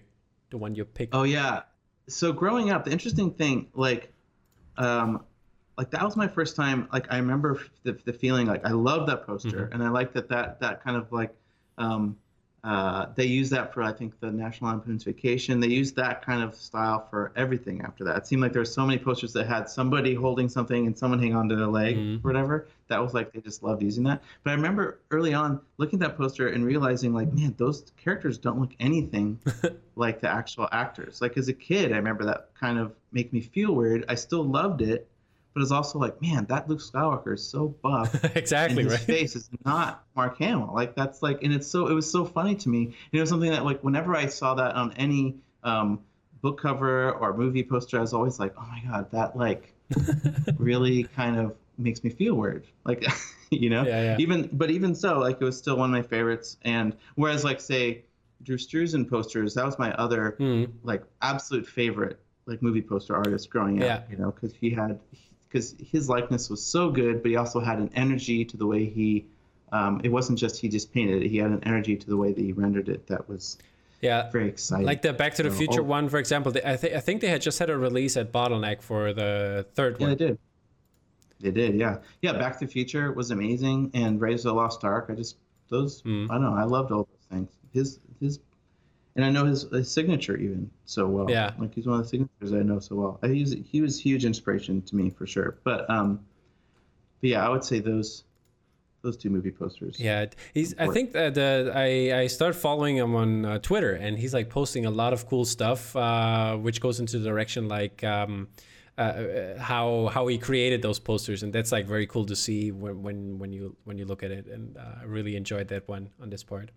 the one you picked. Oh yeah. So growing up, the interesting thing, like, um, like that was my first time. Like I remember the, the feeling like I love that poster, and I like that that that kind of like, um, uh, they use that for I think the National Lampoon's Vacation. They used that kind of style for everything after that. It seemed like there were so many posters that had somebody holding something and someone hang onto their leg or whatever. That was like they just loved using that. But I remember early on looking at that poster and realizing like, man, those characters don't look anything <laughs> like the actual actors. Like as a kid, I remember that kind of make me feel weird. I still loved it, but it's also like, man, that Luke Skywalker is so buff. <laughs> exactly and his right. face is not Mark Hamill. Like that's like, and it's so it was so funny to me. You know, something that like whenever I saw that on any um, book cover or movie poster, I was always like, oh my god, that like <laughs> really kind of makes me feel weird. Like, <laughs> you know, Yeah, yeah. even but even so, like it was still one of my favorites. And whereas like say Drew Struzan posters, that was my other Mm. like absolute favorite like movie poster artist growing Yeah. up. You know, because he had because his likeness was so good, but he also had an energy to the way he. Um, it wasn't just he just painted it; he had an energy to the way that he rendered it that was Yeah. very exciting. Like the Back to the So, Future oh- one, for example. They, I, th- I think they had just had a release at Bottleneck for the third yeah, one. they did. They did, yeah, yeah. Back to the Future was amazing, and Raiders of the Lost Ark. I just those. Mm. I don't know. I loved all those things. His his, and I know his, his signature even so well. Yeah. like he's one of the signatures I know so well. I, he's he was huge inspiration to me for sure. But um, but yeah, I would say those those two movie posters. Yeah, he's. I think that uh, I I started following him on uh, Twitter, and he's like posting a lot of cool stuff, uh, which goes into the direction like um, uh, uh, how how he created those posters, and that's like very cool to see when when when you when you look at it, and uh, I really enjoyed that one on this part.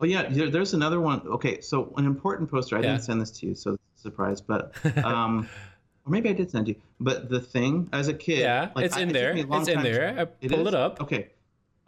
Oh yeah, there, there's another one. Okay, so an important poster. I Yeah. didn't send this to you, so it's a surprise. But <laughs> um, or maybe I did send you. But the thing, as a kid, Yeah, like, it's I- in it there. me a long It's in there. I pulled is? it up. Okay,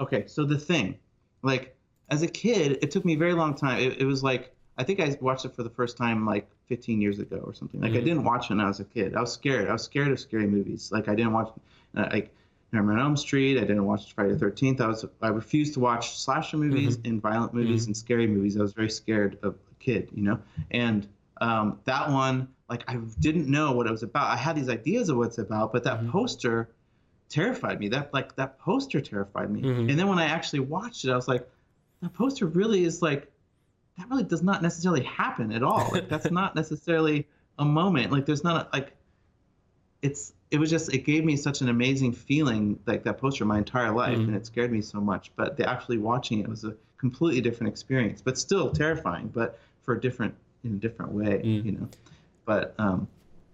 okay. So the thing, like as a kid, it took me a very long time. It, it was like I think I watched it for the first time like 15 years ago or something. Like I Mhm. didn't watch it when I was a kid. I was scared. I was scared of scary movies. Like I didn't watch uh, like Nightmare on Elm Street. I didn't watch Friday the 13th. I was I refused to watch slasher movies and violent movies and scary movies. I was very scared of a kid, you know. And um, that one, like I didn't know what it was about. I had these ideas of what it's about, but that Mhm. poster terrified me. That like that poster terrified me. Mhm. And then when I actually watched it, I was like, that poster really is like that really does not necessarily happen at all. Like that's <laughs> not necessarily a moment. Like there's not a, like it's it was just it gave me such an amazing feeling like that poster my entire life Mhm. and it scared me so much. But the actually watching it was a completely different experience, but still terrifying, but for a different in a different way, Mm. you know. But um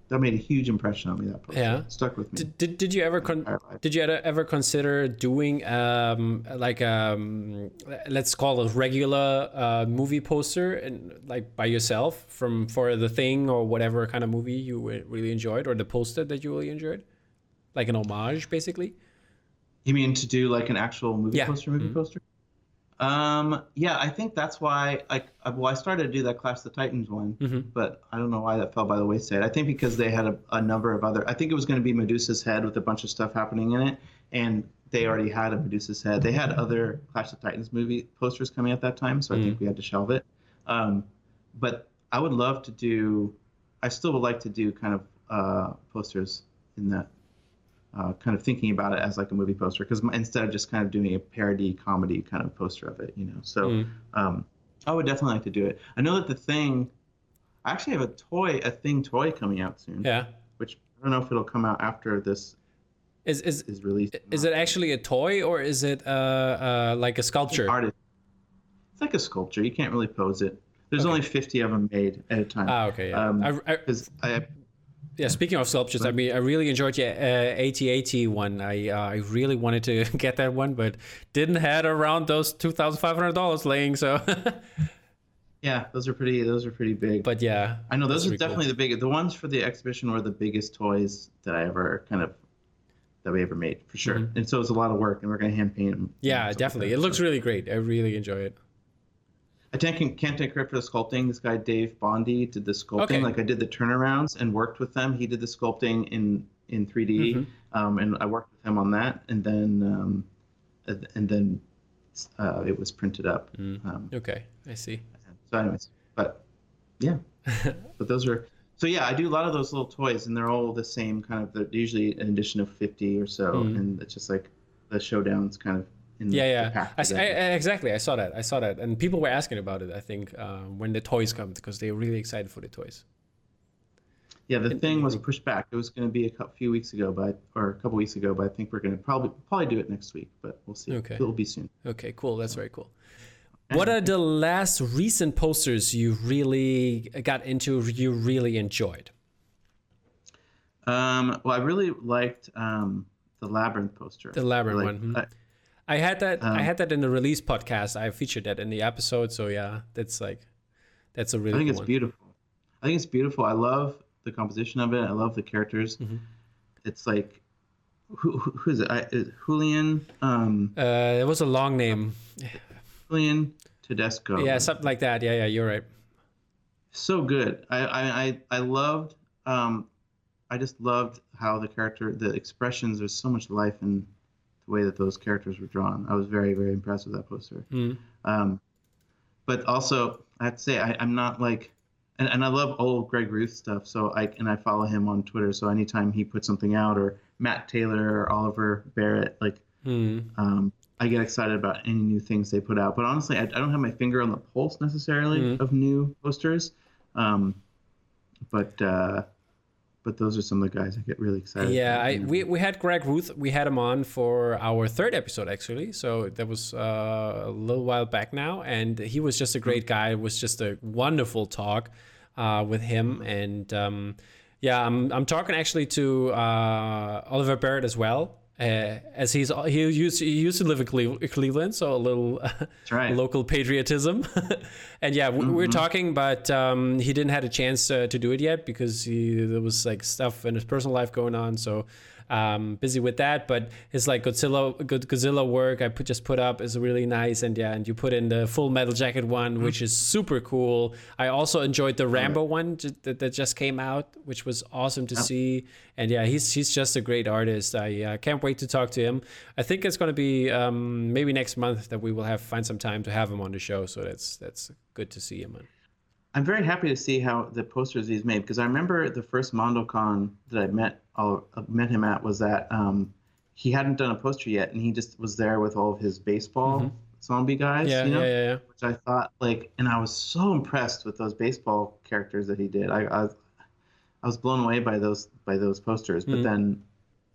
that made a huge impression on me that poster. Yeah. It stuck with me. Did, did, did you ever con- did you ever, consider doing um like um let's call it regular uh movie poster and like by yourself from for the thing or whatever kind of movie you really enjoyed or the poster that you really enjoyed like an homage basically You mean to do like an actual movie Yeah. poster, movie Mhm. poster? Um, yeah, I think that's why. I, well, I started to do that Clash of the Titans one, Mhm. but I don't know why that fell by the wayside. I think because they had a, a number of other. I think it was going to be Medusa's head with a bunch of stuff happening in it, and they already had a Medusa's head. They had other Clash of the Titans movie posters coming at that time, so I think we had to shelve it. Um, but I would love to do. I still would like to do kind of uh, posters in that uh, kind of thinking about it as like a movie poster because instead of just kind of doing a parody comedy kind of poster of it, you know. So Mm. um, I would definitely like to do it. I know that the thing, I actually have a toy, a thing toy coming out soon, yeah which I don't know if it'll come out after this is is is released. is it actually a toy or is it uh uh like a sculpture artist? It's like a sculpture. You can't really pose it. There's Okay. only 50 of them made at a time. ah okay yeah Um, I, I, I, Yeah, speaking of sculptures, I mean, I really enjoyed your uh, AT-AT one. I uh, I really wanted to <laughs> get that one, but didn't had around those two thousand five hundred dollars laying. So, <laughs> yeah, those are pretty. Those are pretty big. but yeah, I know those are pretty cool. definitely the biggest. The ones for the exhibition were the biggest toys that I ever kind of that we ever made for sure. Mhm. And so it's a lot of work, and we're gonna hand paint them. yeah, definitely. It looks really great. I really enjoy it. I can't can't take credit for the sculpting. This guy Dave Bondi did the sculpting. Okay. Like I did the turnarounds and worked with them. He did the sculpting in in 3D, Mhm. um, and I worked with him on that. And then um, and then uh, it was printed up. Mm. Um, Okay, I see. so, anyways, but yeah, <laughs> but those are. So yeah, I do a lot of those little toys, and they're all the same kind of. They're usually an edition of fifty or so, Mhm. and it's just like the showdowns kind of. In Yeah, yeah. I, I- exactly. I saw that. I saw that, and people were asking about it. I think uh, when the toys come because they're really excited for the toys. Yeah, the In- thing was pushed back. It was going to be a few weeks ago, but or a couple weeks ago, but I think we're going to probably probably do it next week, but we'll see. Okay. It'll be soon. Okay, cool. That's very cool. What are the last recent posters you really got into? You really enjoyed? Um, well, I really liked um, the Labyrinth poster. The Labyrinth like, one. hmm. I- I had that. I Um, had that in the release podcast. I featured that in the episode. So yeah, that's like, that's a really. I think it's one. beautiful. I think it's beautiful. I love the composition of it. I love the characters. Mhm. It's like, who, who who is it? I, is Julian, um, Uh, it was a long name. Julian Tedesco. Yeah, something like that. Yeah, yeah, you're right. so good. I I I, I loved. Um, I just loved how the character, the expressions. There's so much life in the way that those characters were drawn. I was very very impressed with that poster. Mm. Um, but also, I have to say, I, I'm not like, and, and I love old Greg Ruth stuff. So I and I follow him on Twitter. So anytime he puts something out, or Matt Taylor or Oliver Barrett, like Mm. um, I get excited about any new things they put out. But honestly, I, I don't have my finger on the pulse necessarily Mhm. of new posters. Um, but uh, but those are some of the guys I get really excited. Yeah, about. I we, we had Greg Ruth. We had him on for our third episode actually. So that was uh, a little while back now, and he was just a great guy. It was just a wonderful talk uh, with him, and um, yeah, I'm I'm talking actually to uh, Oliver Barrett as well. Uh, as he's he used he used to live in Cleveland, so a little <laughs> right. local patriotism. <laughs> and yeah, we, we're talking, but um, he didn't had a chance uh, to do it yet because he there was like stuff in his personal life going on. So um, busy with that. But his like Godzilla Godzilla work I put just put up is really nice. And yeah, and you put in the Full Metal Jacket one, which is super cool. I also enjoyed the Rambo one that, that just came out, which was awesome to see. And yeah, he's he's just a great artist. I uh, can't wait to talk to him. I think it's going to be um, maybe next month that we will have find some time to have him on the show. So that's that's good to see him. I'm very happy to see how the posters he's made because I remember the first MondoCon that I met all uh, met him at was that um, he hadn't done a poster yet and he just was there with all of his baseball zombie guys. Mm-hmm. Yeah, you know? yeah, yeah, yeah. which I thought like, and I was so impressed with those baseball characters that he did. I, I, I was blown away by those by those posters. But Mhm. then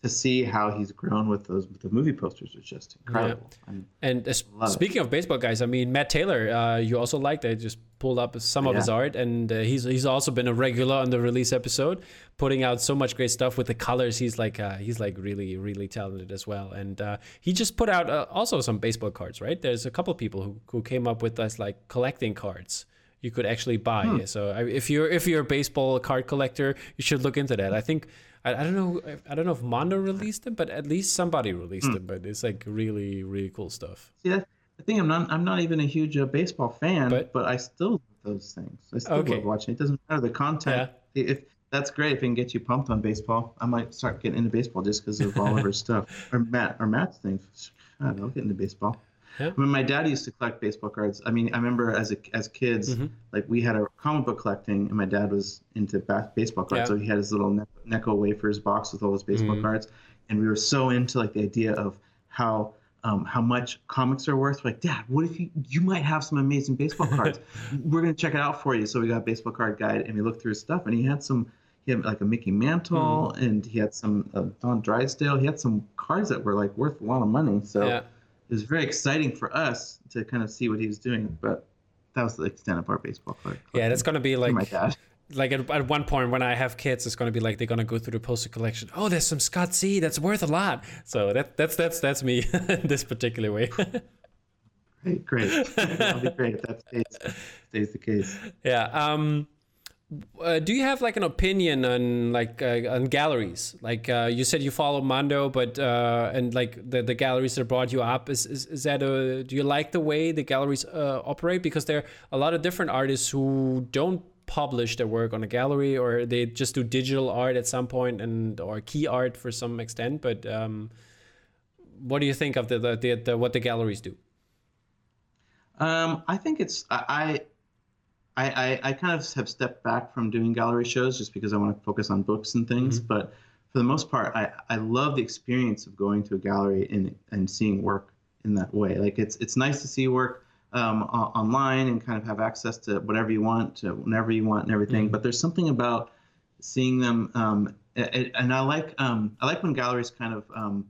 to see how he's grown with those with the movie posters was just incredible. I'm- And uh, s- it. speaking of baseball guys, I mean Matt Taylor, uh, you also liked it. Just pulled up some of Yeah. his art, and uh, he's he's also been a regular on the release episode, putting out so much great stuff with the colors. He's like uh, he's like really really talented as well, and uh, he just put out uh, also some baseball cards. Right? There's a couple people who who came up with this like collecting cards. You could actually buy. Hmm. So if you're if you're a baseball card collector, you should look into that. I think I, I don't know I don't know if Mondo released them, but at least somebody released Hmm. them. But it's like really really cool stuff. See, think I'm not I'm not even a huge uh, baseball fan, But- but, I still love those things. I still Okay. love watching. It doesn't matter the content. If that's great, if it can get you pumped on baseball, I might start getting into baseball just because of Oliver's <laughs> stuff or Matt or Matt's things. God, I'll get into baseball. Yeah. When my dad used to collect baseball cards, I mean, I remember as a, as kids, Mhm. like we had a comic book collecting, and my dad was into ba- baseball cards, Yeah. so he had his little Ne- Necco wafers box with all his baseball Mhm. cards, and we were so into like the idea of how um, how much comics are worth. We're like, Dad, what if you you might have some amazing baseball <laughs> cards? We're gonna check it out for you. So we got a baseball card guide, and we looked through his stuff, and he had some. He had like a Mickey Mantle, Hmm. and he had some uh, Don Drysdale. He had some cards that were like worth a lot of money. So Yeah. it was very exciting for us to kind of see what he was doing. But that was the extent of our baseball card. Yeah, that's gonna be like my dad. Like at, at one point when I have kids, it's gonna be like they're gonna go through the poster collection. Oh, there's some Scott C. That's worth a lot. So that that's that's that's me <laughs> in this particular way. <laughs> Great, great. <laughs> That'll be great if that stays stays the case. yeah. Um, uh, do you have like an opinion on like uh, on galleries? Like uh, you said, you follow Mondo, but uh, and like the, the galleries that brought you up is, is is that a do you like the way the galleries uh, operate? Because there are a lot of different artists who don't publish their work on a gallery or they just do digital art at some point and or key art for some extent. But um, what do you think of the, the, the, the what the galleries do? Um, I think it's I, I I I kind of have stepped back from doing gallery shows just because I want to focus on books and things. But for the most part, I, I love the experience of going to a gallery and and seeing work in that way. Like it's it's nice to see work um, online and kind of have access to whatever you want to whenever you want and everything. But there's something about seeing them, um, a- and I like um, I like when galleries kind of um,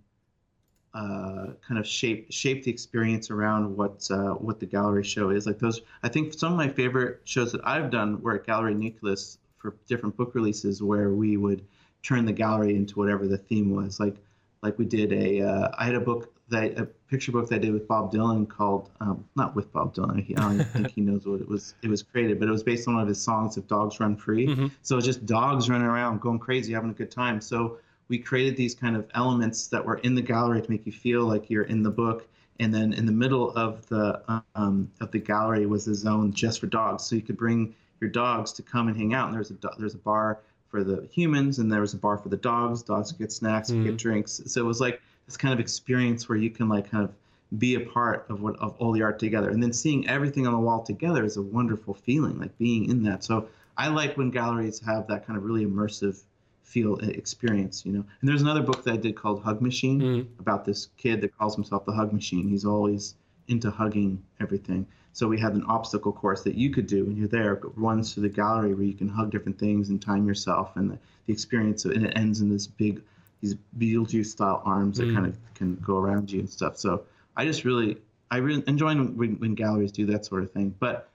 uh, kind of shape shape the experience around what uh, what the gallery show is. Like those, I think some of my favorite shows that I've done were at Gallery Nucleus for different book releases, where we would turn the gallery into whatever the theme was. Like like we did a uh, I had a book that a picture book that I did with Bob Dylan called um, not with Bob Dylan. He, I don't think he knows what it was. It was created, but it was based on one of his songs "If Dogs Run Free." Mm-hmm. So it's just dogs running around, going crazy, having a good time. So we created these kind of elements that were in the gallery to make you feel like you're in the book. And then in the middle of the um, of the gallery was a zone just for dogs, so you could bring your dogs to come and hang out. And there's a there's a bar for the humans, and there was a bar for the dogs. Dogs could get snacks, mm. get drinks. So it was like this kind of experience where you can like kind of be a part of what of all the art together, and then seeing everything on the wall together is a wonderful feeling, like being in that. So I like when galleries have that kind of really immersive feel experience, you know. And there's another book that I did called Hug Machine mm. about this kid that calls himself the Hug Machine. He's always into hugging everything. So we had an obstacle course that you could do when you're there. It runs through the gallery where you can hug different things and time yourself, and the, the experience of, and it ends in this big, these Beetlejuice style arms mm. that kind of can go around you and stuff. So I just really, I really enjoy when, when galleries do that sort of thing. But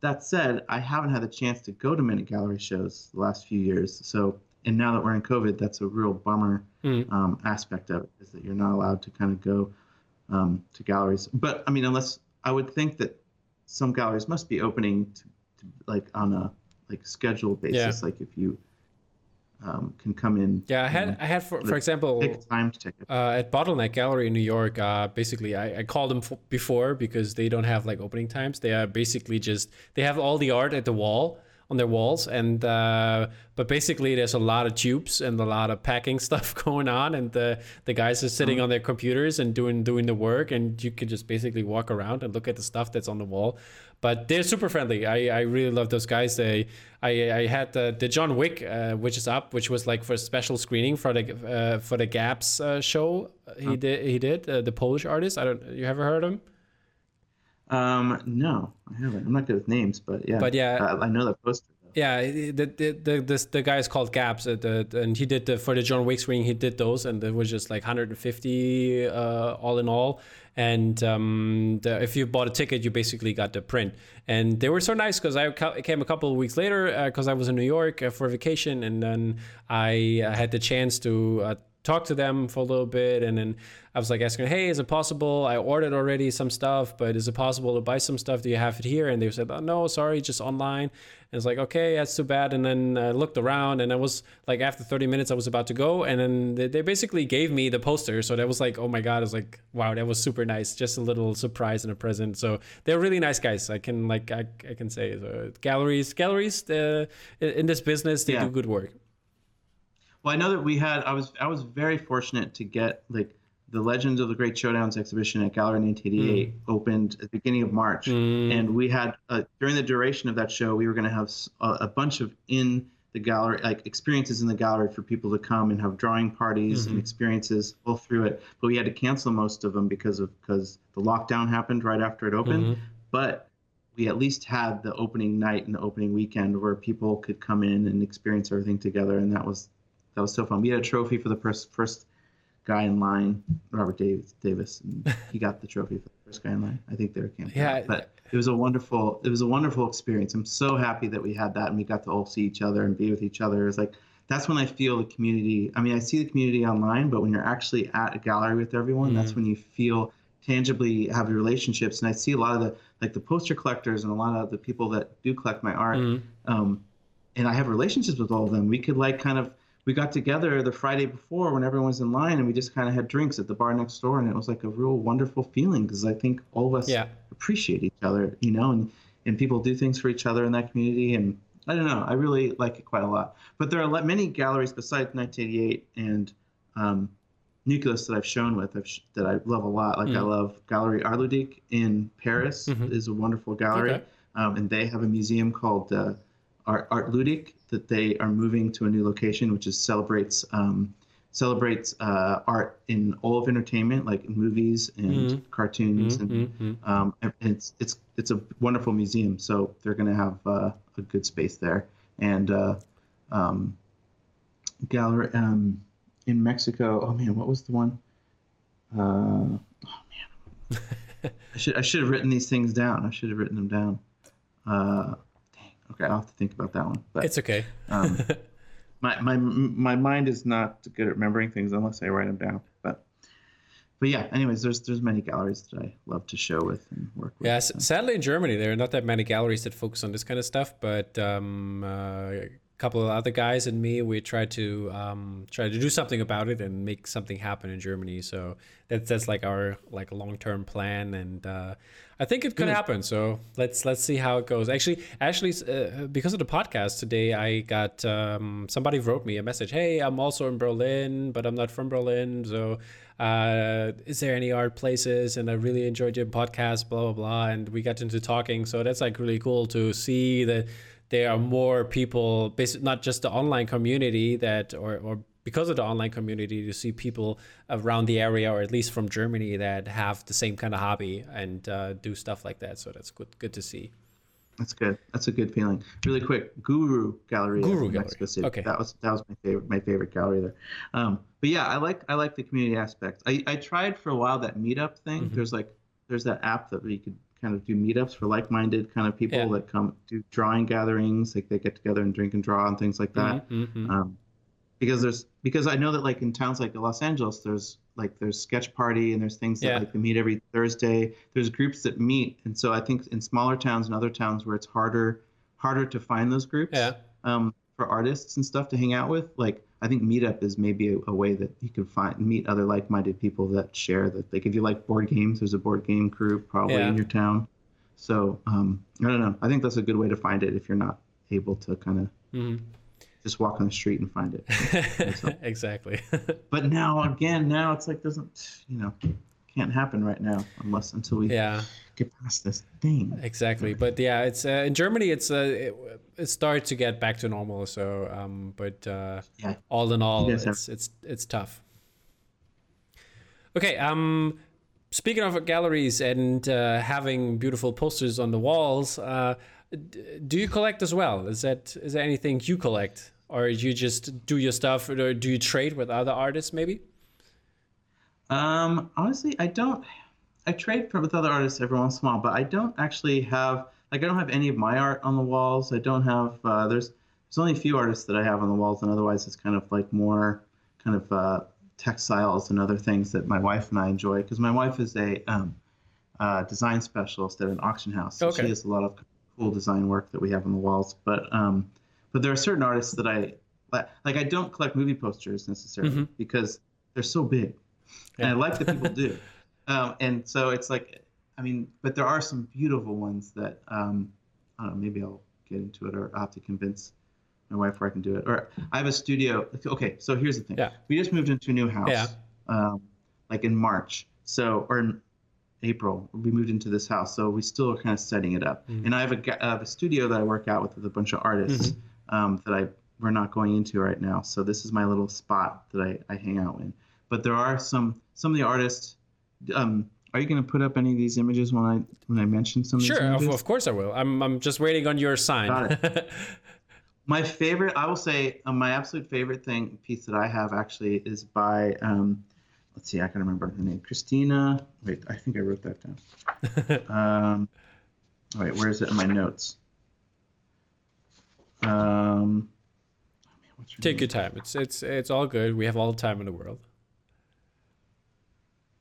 that said, I haven't had the chance to go to many gallery shows the last few years. So, and now that we're in COVID, that's a real bummer mm. um, aspect of it is that you're not allowed to kind of go um, to galleries. But I mean, unless I would think that some galleries must be opening to, to like on a like scheduled basis. Yeah. Like if you um, can come in. Yeah, I had I had for for example take time to take it. Uh, at Bottleneck Gallery in New York. Uh, basically, I, I called them f- before because they don't have like opening times. They are basically just they have all the art at the wall on their walls and uh, but basically there's a lot of tubes and a lot of packing <laughs> stuff going on and the the guys are sitting mm-hmm. on their computers and doing doing the work and you can just basically walk around and look at the stuff that's on the wall but they're super friendly i i really love those guys they i i had the, the john wick uh, which is up which was like for a special screening for the uh, for the Gabz uh, show he oh. did he did uh, the polish artist i don't you ever heard of him um, no, I haven't. I'm not good with names, but yeah. But yeah, I, I know that poster. Yeah, the the the the, the guy is called Gabz, uh, the, and he did the for the John Wick screening. He did those, and it was just like 150 uh, all in all. And um, the, if you bought a ticket, you basically got the print. And they were so nice because I came a couple of weeks later because uh, I was in New York uh, for vacation, and then I uh, had the chance to talked to them for a little bit and then I was like asking, hey, is it possible? I ordered already some stuff, but is it possible to buy some stuff? Do you have it here? And they said, oh, no, sorry, just online. And it's like, okay, that's too bad. And then I looked around and I was like, after 30 minutes, I was about to go. And then they, they basically gave me the poster. So that was like, oh my God, I was like, wow, that was super nice. Just a little surprise and a present. So they're really nice guys. I can like, I, I can say so galleries, galleries uh, in this business, they yeah. do good work. Well, I know that we had. I was I was very fortunate to get like the Legends of the Great Showdowns exhibition at Gallery 1988 mm. opened at the beginning of March, mm. and we had uh, during the duration of that show, we were going to have a, a, bunch of in the gallery like experiences in the gallery for people to come and have drawing parties mm-hmm. and experiences all through it. But we had to cancel most of them because of because the lockdown happened right after it opened. Mm-hmm. But we at least had the opening night and the opening weekend where people could come in and experience everything together, and that was that was so fun. We had a trophy for the first first guy in line, Robert Davis. Davis, and he got the trophy for the first guy in line. I think they were camping. Yeah, but it was a wonderful it was a wonderful experience. I'm so happy that we had that and we got to all see each other and be with each other. It's like that's when I feel the community. I mean, I see the community online, but when you're actually at a gallery with everyone, mm-hmm. that's when you feel tangibly have relationships. And I see a lot of the like the poster collectors and a lot of the people that do collect my art. Mm-hmm. Um, and I have relationships with all of them. We could like kind of we got together the Friday before when everyone was in line and we just kind of had drinks at the bar next door and it was like a real wonderful feeling because I think all of us yeah. appreciate each other, you know, and and people do things for each other in that community and I don't know, I really like it quite a lot. But there are many galleries besides 1988 and um, Nucleus that I've shown with I've sh- that I love a lot. Like mm. I love Gallery Art Ludique in Paris mm-hmm. is a wonderful gallery, okay. um, and they have a museum called uh, Art, Art Ludique that they are moving to a new location, which is celebrates um, celebrates uh, art in all of entertainment, like movies and mm-hmm. cartoons, mm-hmm. and mm-hmm. um, it's it's it's a wonderful museum. So they're going to have uh, a good space there, and uh, um, gallery um, in Mexico. Oh man, what was the one? Uh, oh man, <laughs> I should I should have written these things down. I should have written them down. I'll have to think about that one. But it's okay. um, <laughs> my my my mind is not good at remembering things unless I write them down. But but yeah. Anyways, there's there's many galleries that I love to show with and work with. Yeah, sadly in Germany there are not that many galleries that focus on this kind of stuff, but um, uh, couple of other guys and me, we tried to um, try to do something about it and make something happen in Germany. So that's that's like our like long term plan, and uh, I think it could mm. happen. So let's let's see how it goes. Actually, actually, uh, because of the podcast today, I got um, somebody wrote me a message. Hey, I'm also in Berlin, but I'm not from Berlin. So uh, is there any art places? And I really enjoyed your podcast, blah blah blah. And we got into talking. So that's like really cool to see that there are more people, basically not just the online community that, or, or because of the online community, you see people around the area, or at least from Germany, that have the same kind of hobby and uh, do stuff like that. So that's good, good to see. That's good. That's a good feeling. Really quick, Guru Gallery, Guru Gallery. City. Okay, that was that was my favorite my favorite gallery there. Um, but yeah, I like I like the community aspect. I, I tried for a while that meetup thing. Mm-hmm. There's like there's that app that you could kind of do meetups for like-minded kind of people yeah. that come do drawing gatherings like they get together and drink and draw and things like that mm-hmm, mm-hmm. Um, because there's because i know that like in towns like los angeles there's like there's sketch party and there's things that yeah. like they meet every thursday there's groups that meet and so i think in smaller towns and other towns where it's harder harder to find those groups yeah. um, for artists and stuff to hang out with like I think Meetup is maybe a, a, way that you can find meet other like-minded people that share that. Like if you like board games, there's a board game crew probably yeah. in your town. So um, I don't know. I think that's a good way to find it if you're not able to kind of mm-hmm. just walk on the street and find it. <laughs> exactly. <laughs> but now again, now it's like doesn't you know can't happen right now unless until we yeah get past this thing. Exactly, but yeah, it's uh, in Germany. It's uh, it, it started to get back to normal. So, um, but uh, yeah. all in all, it's, it's it's it's tough. Okay. Um, speaking of galleries and uh, having beautiful posters on the walls, uh, do you collect as well? Is that is there anything you collect, or you just do your stuff, or do you trade with other artists maybe? Um, honestly, I don't. I trade with other artists every once in a while, but I don't actually have like I don't have any of my art on the walls. I don't have uh, there's there's only a few artists that I have on the walls, and otherwise it's kind of like more kind of uh, textiles and other things that my wife and I enjoy because my wife is a um, uh, design specialist at an auction house. So okay. She has a lot of cool design work that we have on the walls, but um, but there are certain artists that I like. I don't collect movie posters necessarily mm-hmm. because they're so big, yeah. and I like that people do. <laughs> Um, and so it's like, I mean, but there are some beautiful ones that um, I don't know. Maybe I'll get into it, or I'll have to convince my wife where I can do it. Or I have a studio. Okay, so here's the thing. Yeah. We just moved into a new house. Yeah. Um, like in March. So or in April, we moved into this house. So we still are kind of setting it up. Mm-hmm. And I have a, I have a studio that I work out with with a bunch of artists mm-hmm. um, that I we're not going into right now. So this is my little spot that I, I hang out in. But there are some some of the artists um, are you going to put up any of these images when I when I mention some? Of these? sure, of, of, course I will. I'm I'm just waiting on your sign. Got it. <laughs> my favorite, I will say, uh, my absolute favorite thing piece that I have actually is by. Um, let's see, I can remember her name, Christina. Wait, I think I wrote that down. <laughs> um, wait, where is it in my notes? Um, Take name? your time. It's it's it's all good. We have all the time in the world.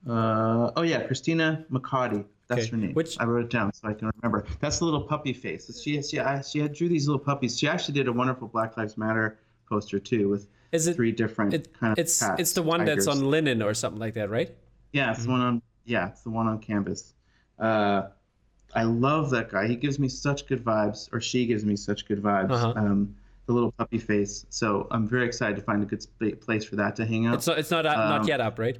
Uh, oh yeah, Christina McCarty. That's okay. her name. Which I wrote it down so I can remember. That's the little puppy face. She she I, she had drew these little puppies. She actually did a wonderful Black Lives Matter poster too with is it, three different it, kind of it's cats, it's the one tigers. that's on linen or something like that, right? Yeah, it's mm-hmm. the one on yeah, it's the one on canvas. Uh, I love that guy. He gives me such good vibes, or she gives me such good vibes. Uh-huh. Um, the little puppy face. So I'm very excited to find a good sp- place for that to hang out. It's not, it's not um, not yet up, right?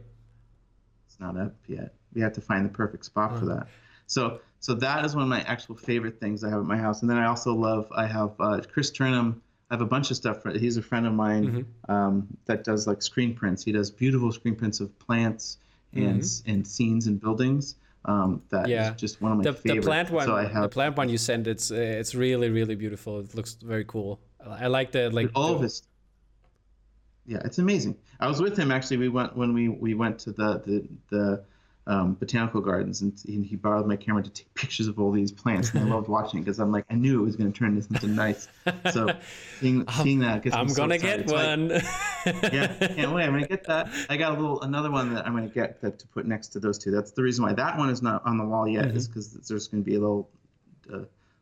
Not up yet. We have to find the perfect spot for that. So so that is one of my actual favorite things I have at my house. And then I also love I have uh, Chris Turnham. I have a bunch of stuff. For, he's a friend of mine mm-hmm. um, that does like screen prints. He does beautiful screen prints of plants and mm-hmm. and scenes and buildings. Um, that yeah. is just one of my the, favorites. The plant one, so I have, the plant one you sent, it's uh, it's really really beautiful. It looks very cool. I like the like all the, of his yeah, it's amazing. I was with him actually. We went when we we went to the the the um, botanical gardens, and he, he borrowed my camera to take <laughs> pictures of all these plants. And I loved watching because I'm like, I knew it was going to turn this into nice. So <laughs> seeing, seeing that gets I'm so gonna excited. get It's like- one. <laughs> yeah, can't wait. I'm gonna get that. I got a little another one that I'm gonna get that to put next to those two. That's the reason why that one is not on the wall yet, is because there's gonna be a little, uh,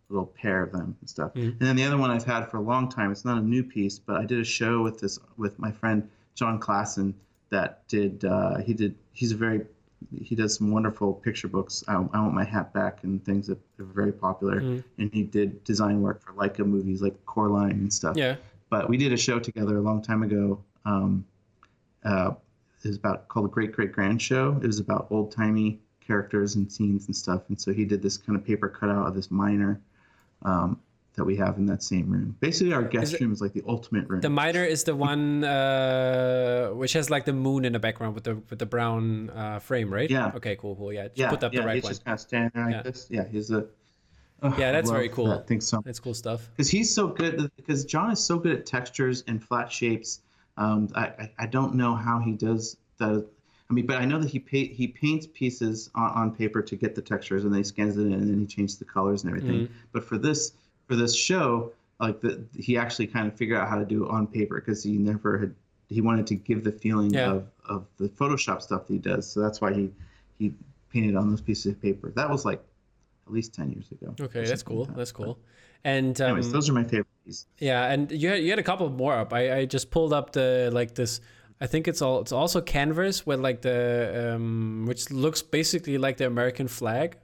little pair of them and stuff. And then the other one I've had for a long time. It's not a new piece, but I did a show with this with my friend Jon Klassen that did. Uh, he did. He's a very he does some wonderful picture books. I, I want my hat back and things that are very popular. And he did design work for Laika movies like Coraline and stuff yeah. but we did a show together a long time ago. Um, uh, it was about called the Great Great Grand Show. It was about old timey characters and scenes and stuff. And so he did this kind of paper cutout of this miner um, that we have in that same room. Basically, our guest it- room is like the ultimate room. The miner is the one uh, which has like the moon in the background with the with the brown uh, frame, right? Yeah. Okay, cool, cool. Yeah, just yeah, put up yeah, the right he's one. just kind of standing there like Yeah. this. Yeah, he's a. oh, Yeah, that's very cool. That think so That's cool stuff. because he's so good because Jon is so good at textures and flat shapes. Um, I, I I don't know how he does that. I mean, but I know that he pay, he paints pieces on, on paper to get the textures, and then he scans it in, and then he changes the colors and everything. But for this for this show, like the he actually kind of figured out how to do it on paper because he never had he wanted to give the feeling Yeah. of, of the Photoshop stuff that he does. So that's why he he painted on those pieces of paper. That was like at least ten years ago. Okay, that's cool. like that. That's cool. And um, Anyways, those are my favorite pieces. Yeah, and you had, you had a couple more up. I, I just pulled up the like this. I think it's all it's also canvas with like the um which looks basically like the American flag,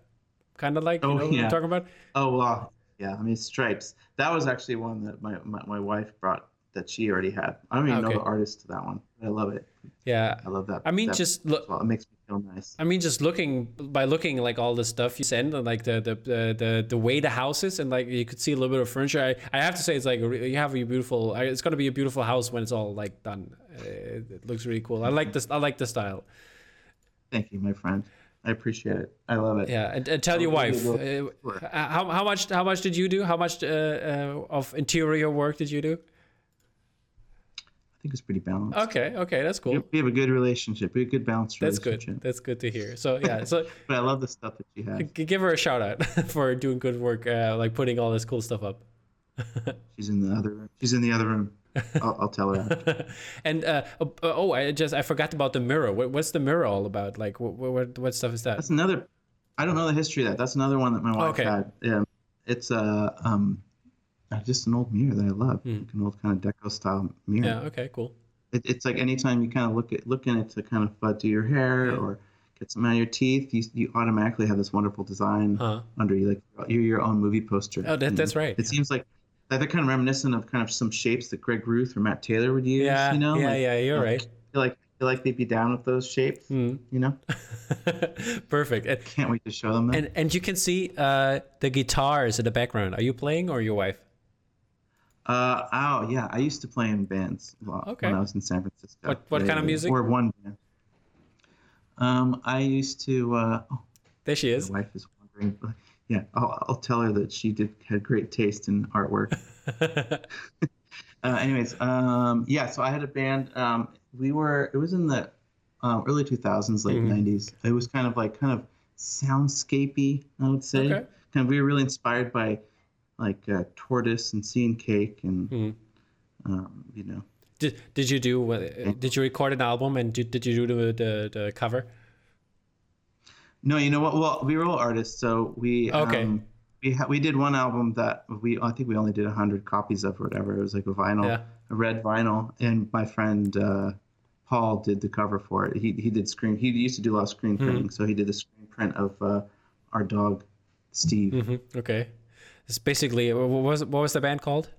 kind of like you Oh, know what yeah. I'm talking about. Oh wow, yeah. I mean stripes. That was actually one that my, my, my wife brought that she already had. I don't even know the artist to that one. I love it. Yeah, I love that. I mean that just look. well, it makes me feel nice. I mean, just looking by looking like all the stuff you send and like the the the the, the way the house is and like you could see a little bit of furniture. I, I have to say it's like you have a beautiful. It's gonna be a beautiful house when it's all like done. Uh, It, it looks really cool. I like this. I like the style. Thank you, my friend. I appreciate it. I love it. Yeah, and, and tell your wife. well- Uh, how how much how much did you do? How much uh, uh, of interior work did you do? I think it's pretty balanced. Okay, okay, that's cool. We have a good relationship. We have a good balanced That's relationship. good. That's good to hear. So yeah, so <laughs> But I love the stuff that she has. give her a shout out <laughs> for doing good work, uh, like putting all this cool stuff up. <laughs> She's in the other room. She's in the other room. I'll, I'll tell her. <laughs> and uh, oh, I just I forgot about the mirror. What, what's the mirror all about? Like what what, what stuff is that? That's another. I don't know the history of that. That's another one that my wife Okay. had. Yeah, it's a um, uh, just an old mirror that I love. Hmm. Like an old kind of deco style mirror. Yeah. Okay. Cool. It, it's like anytime you kind of look at look in it to kind of uh, do your hair Yeah. or get some out of your teeth, you, you automatically have this wonderful design Huh. under you, like you're your own movie poster. Oh, that- that's right. It seems like like they're kind of reminiscent of kind of some shapes that Greg Ruth or Matt Taylor would use. Yeah. you know, yeah. like, yeah. You're like, right. like feel like they'd be down with those shapes. Hmm. You know, <laughs> Perfect. And, can't wait to show them. That. and and you can see uh, the guitars in the background. Are you playing or your wife? Uh oh yeah, I used to play in bands a lot Okay. when I was in San Francisco. What- what kind of music? Or one band. Um, I used to. Uh, oh, There she is. my wife is wondering. Yeah, I'll, I'll tell her that she did had great taste in artwork. <laughs> uh, anyways, um, yeah, so I had a band. Um, we were. It was in the um, early 2000s, late Mhm. 90s. It was kind of like kind of soundscapey, I would say. Okay. Kind of, we were really inspired by like uh, Tortoise and Sea and Cake and Mhm. um, you know. Did, did you do uh, did you record an album and did, did you do the, the, the cover? No, you know what? Well, we were all artists, so we Okay. um, we ha- we did one album that we I think we only did hundred copies of or whatever. It was like a vinyl, Yeah. a red vinyl, and my friend uh, Paul did the cover for it. He he did screen. He used to do a lot of screen Hmm. printing, so he did the screen print of uh, our dog, Steve. hmm Okay. It's basically what was what was the band called?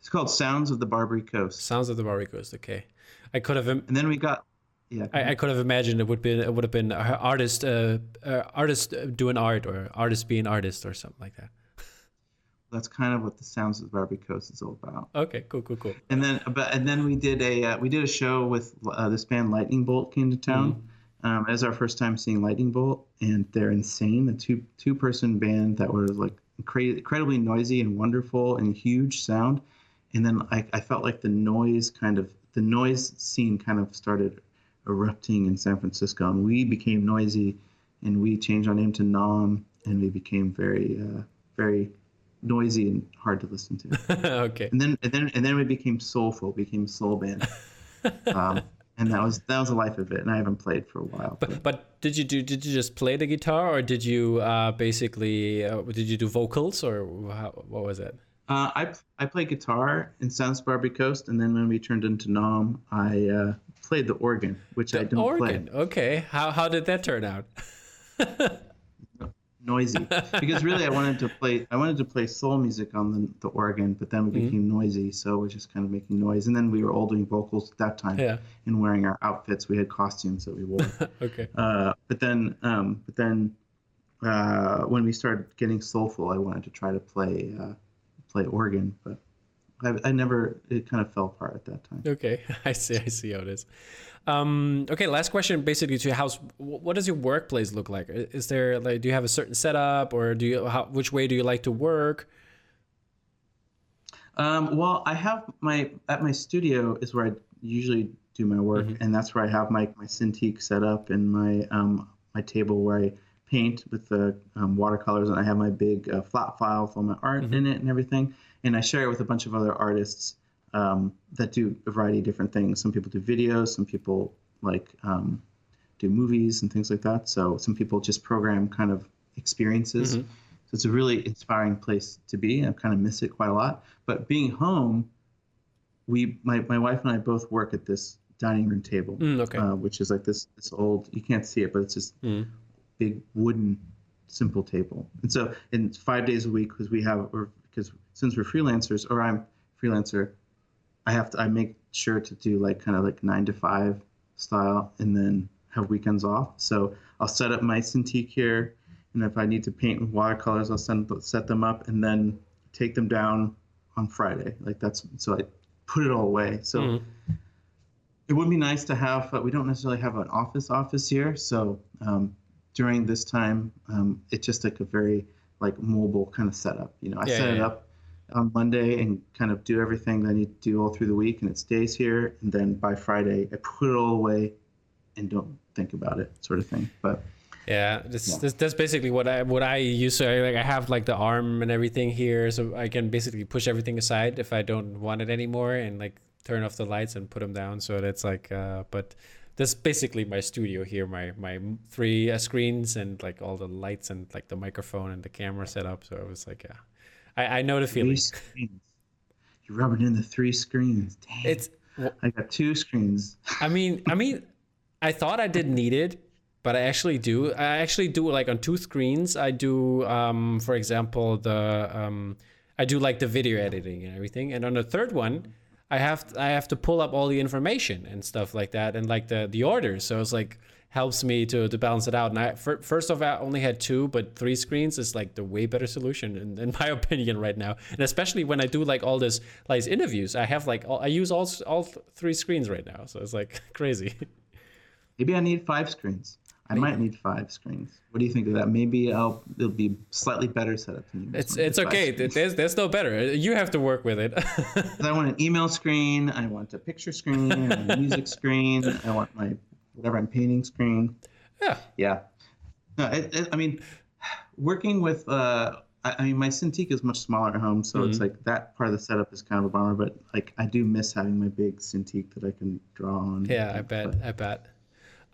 It's called Sounds of the Barbary Coast. Sounds of the Barbary Coast. Okay. I could have im- And then we got yeah. I, I could have imagined it would be it would have been artist uh, uh artist doing art or artist being artist or something like that. that's kind of what the Sounds of the Barbary Coast is all about. Okay. Cool. Cool. Cool. and then but and then we did a uh, we did a show with uh, this band Lightning Bolt came to town um, as our first time seeing Lightning Bolt and they're insane the two two person band that was like incre- incredibly noisy and wonderful and huge sound and then I, I felt like the noise kind of the noise scene kind of started erupting in San Francisco, and we became noisy, and we changed our name to Nom, and we became very, uh, very noisy and hard to listen to. <laughs> okay. And then, and then, and then we became soulful, became soul band. <laughs> um, and that was that was the life of it. And I haven't played for a while. But but, but did you do did you just play the guitar or did you uh, basically uh, did you do vocals or how, what was it? Uh, I I played guitar in Sun's Barbary Coast, and then when we turned into Nom, I uh, played the organ, which the I don't organ. play. Okay, how how did that turn out? <laughs> noisy because really I wanted to play I wanted to play soul music on the, the organ, but then we Mm-hmm. became noisy, so we're just kind of making noise. And then we were all doing vocals at that time Yeah. and wearing our outfits. We had costumes that we wore. <laughs> Okay. uh, but then um, but then uh, when we started getting soulful, I wanted to try to play uh, play organ, but I, I never it kind of fell apart at that time. Okay, <laughs> I see. I see how it is. Um, okay, last question, basically to your house. What does your workplace look like? Is there like, do you have a certain setup, or do you how, which way do you like to work? Um, well, I have my at my studio is where I usually do my work, and that's where I have my my Cintiq set up and my um, my table where I paint with the um, watercolors, and I have my big uh, flat file with all my art in it and everything, and I share it with a bunch of other artists um, that do a variety of different things. Some people do videos, some people like um, do movies and things like that. So some people just program kind of experiences. So it's a really inspiring place to be. I kind of miss it quite a lot. But being home, we my, my wife and I both work at this dining room table, Mm, okay. uh, which is like this this old you can't see it, but it's this Mm. big wooden simple table. And so in five days a week because we have or because since we're freelancers or I'm freelancer, I have to I make sure to do like kind of like nine to five style and then have weekends off. So I'll set up my Cintiq here, and if I need to paint with watercolors, I'll send set them up and then take them down on Friday. Like that's so I put it all away. So Mhm. it would be nice to have. But we don't necessarily have an office office here, so um, during this time, um, it's just like a very like mobile kind of setup. You know, I Yeah, set yeah, it up on Monday and kind of do everything that I need to do all through the week, and it stays here. And then by Friday, I put it all away and don't think about it, sort of thing. But Yeah, this, Yeah. this that's basically what I what I use. So I, like I have like the arm and everything here, so I can basically push everything aside if I don't want it anymore, and like turn off the lights and put them down. So that's like, uh, but that's basically my studio here. My my three uh, screens and like all the lights and like the microphone and the camera setup. So it was like, yeah, I, I know the three feeling. screens. You're rubbing in the three screens. Dang. It's I got two screens. I mean, I mean, I thought I didn't need it, but I actually do. I actually do like on two screens. I do, um, for example, the um, I do like the video editing and everything, and on the third one, I have I have to pull up all the information and stuff like that, and like the the orders. So it's like helps me to to balance it out. And I fir- first off, I only had two, but three screens is like the way better solution in, in my <laughs> opinion right now. And especially when I do like all this like interviews, I have like all, I use all all three screens right now. So it's like <laughs> crazy. Maybe I need five screens. I might need five screens. What do you think of that? Maybe I'll it'll be slightly better setup. It's it's okay. There's there's no better. You have to work with it. <laughs> I want an email screen. I want a picture screen. I want a music screen. I want my whatever I'm painting screen. yeah. Yeah. No, it, it, I mean, working with. Uh, I, I mean, my Cintiq is much smaller at home, so it's Mm-hmm. like that part of the setup is kind of a bummer. But like, I do miss having my big Cintiq that I can draw on. Yeah, I bet. I bet.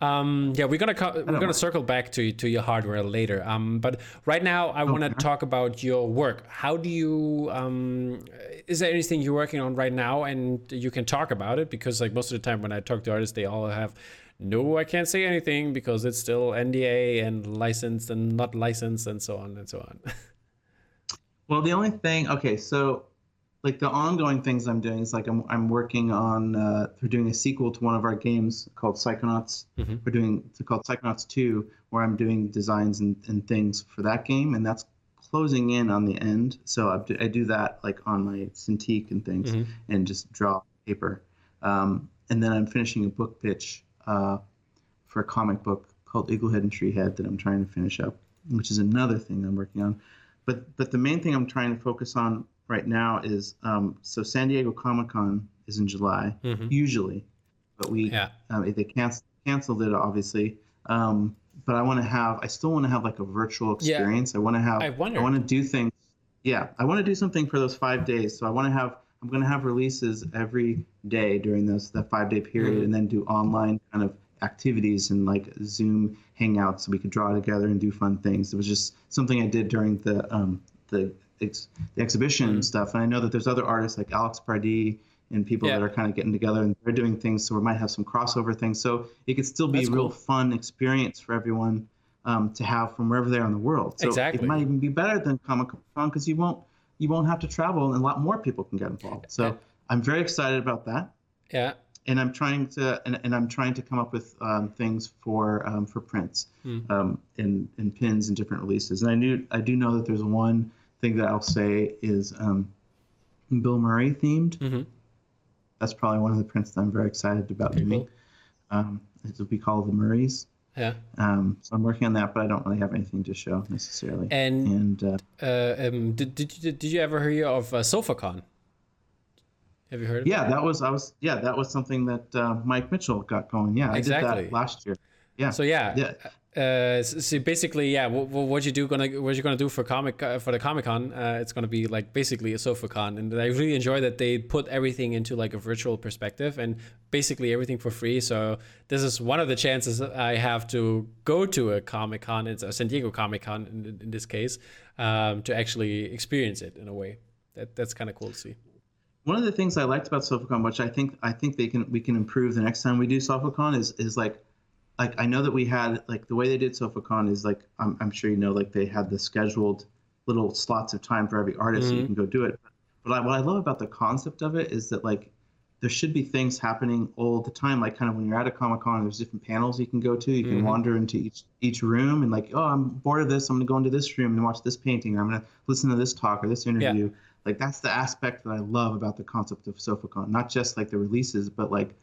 Um, yeah, we're gonna co- we're gonna mind. circle back to to your hardware later. Um, but right now, I want to talk about your work. How do you? Um, is there anything you're working on right now, and you can talk about it? Because like most of the time, when I talk to artists, they all have. No, I can't say anything because it's still NDA and licensed and not licensed and so on and so on. <laughs> Well, the only thing, okay, so like the ongoing things I'm doing is like I'm, I'm working on, uh, we're doing a sequel to one of our games called Psychonauts. Mhm. We're doing, it's called Psychonauts 2, where I'm doing designs and, and things for that game, and that's closing in on the end. So I do, I do that like on my Cintiq and things Mhm. and just draw paper. Um, and then I'm finishing a book pitch uh, for a comic book called Eaglehead and Treehead that I'm trying to finish up, which is another thing I'm working on. But but the main thing I'm trying to focus on right now is um, so San Diego Comic Con is in July Mhm. usually, but we Yeah. um, they canceled canceled it obviously. Um, but I want to have I still want to have like a virtual experience. Yeah. I want to have I I, want to do things. Yeah, I want to do something for those five days. So I want to have I'm going to have releases every day during those that five day period, Mhm. and then do online kind of activities and like Zoom hangouts so we could draw together and do fun things. It was just something I did during the um, the ex- the exhibition Mhm. stuff. And I know that there's other artists like Alex Pardee and people Yeah. that are kind of getting together and they're doing things. So we might have some crossover things. So it could still be That's a real cool. fun experience for everyone um, to have from wherever they are in the world. So Exactly. it might even be better than Comic Con because you won't you won't have to travel and a lot more people can get involved. So Yeah. I'm very excited about that Yeah. and I'm trying to and, and I'm trying to come up with um, things for um, for prints Hmm. um, and and pins and different releases. And I knew I do know that there's one thing that I'll say is um, Bill Murray themed. hmm That's probably one of the prints that I'm very excited about doing. cool. Um, it will be called the Murrays. Yeah. Um, so I'm working on that, but I don't really have anything to show necessarily. And And uh, uh, um, did did you did you ever hear of uh, SofaCon? Have you heard? Of yeah, it? that was I was yeah that was something that uh, Mike Mitchell got going. Yeah, I did Exactly. that last year. Yeah. So yeah. yeah. Uh, so basically, yeah. What, what you do gonna what you gonna do for comic uh, for the Comic Con? Uh, it's gonna be like basically a SofaCon, and I really enjoy that they put everything into like a virtual perspective and basically everything for free. So this is one of the chances I have to go to a Comic Con. It's a San Diego Comic Con in, in this case, um, to actually experience it in a way. That that's kind of cool to see. One of the things I liked about SofaCon, which I think I think they can we can improve the next time we do SofaCon, is is like like I know that we had like the way they did SofaCon is like I'm, I'm sure you know like they had the scheduled little slots of time for every artist so you Mhm. can go do it. But I, what I love about the concept of it is that like there should be things happening all the time. Like kind of when you're at a Comic Con, there's different panels you can go to. You can Mhm. wander into each each room and like oh I'm bored of this. I'm gonna go into this room and watch this painting. Or I'm gonna listen to this talk or this interview. Like that's the aspect that I love about the concept of SofaCon. Not just like the releases, but like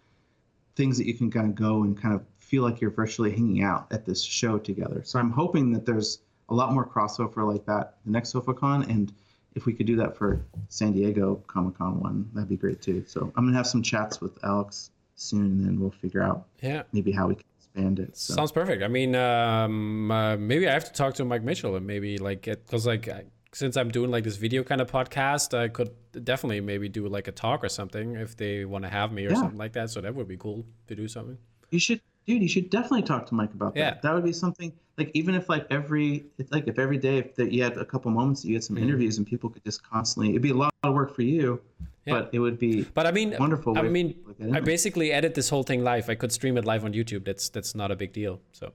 things that you can kind of go and kind of feel like you're virtually hanging out at this show together. So I'm hoping that there's a lot more crossover like that the next SofaCon, and if we could do that for San Diego Comic Con one, that'd be great too. So I'm gonna have some chats with Alex soon, and then we'll figure out Yeah. maybe how we can expand it. So. Sounds perfect. I mean, um, uh, maybe I have to talk to Mike Mitchell and maybe like get because like I- since I'm doing like this video kind of podcast, I could definitely maybe do like a talk or something if they want to have me or Yeah. something like that. So that would be cool to do something. You should, dude. You should definitely talk to Mike about that. Yeah. That would be something like even if like every, like if every day if that you had a couple moments that you had some Mhm. interviews and people could just constantly, it'd be a lot of work for you, Yeah. but it would be But I mean, wonderful. I mean, I basically edit this whole thing live. I could stream it live on YouTube. That's that's not a big deal. So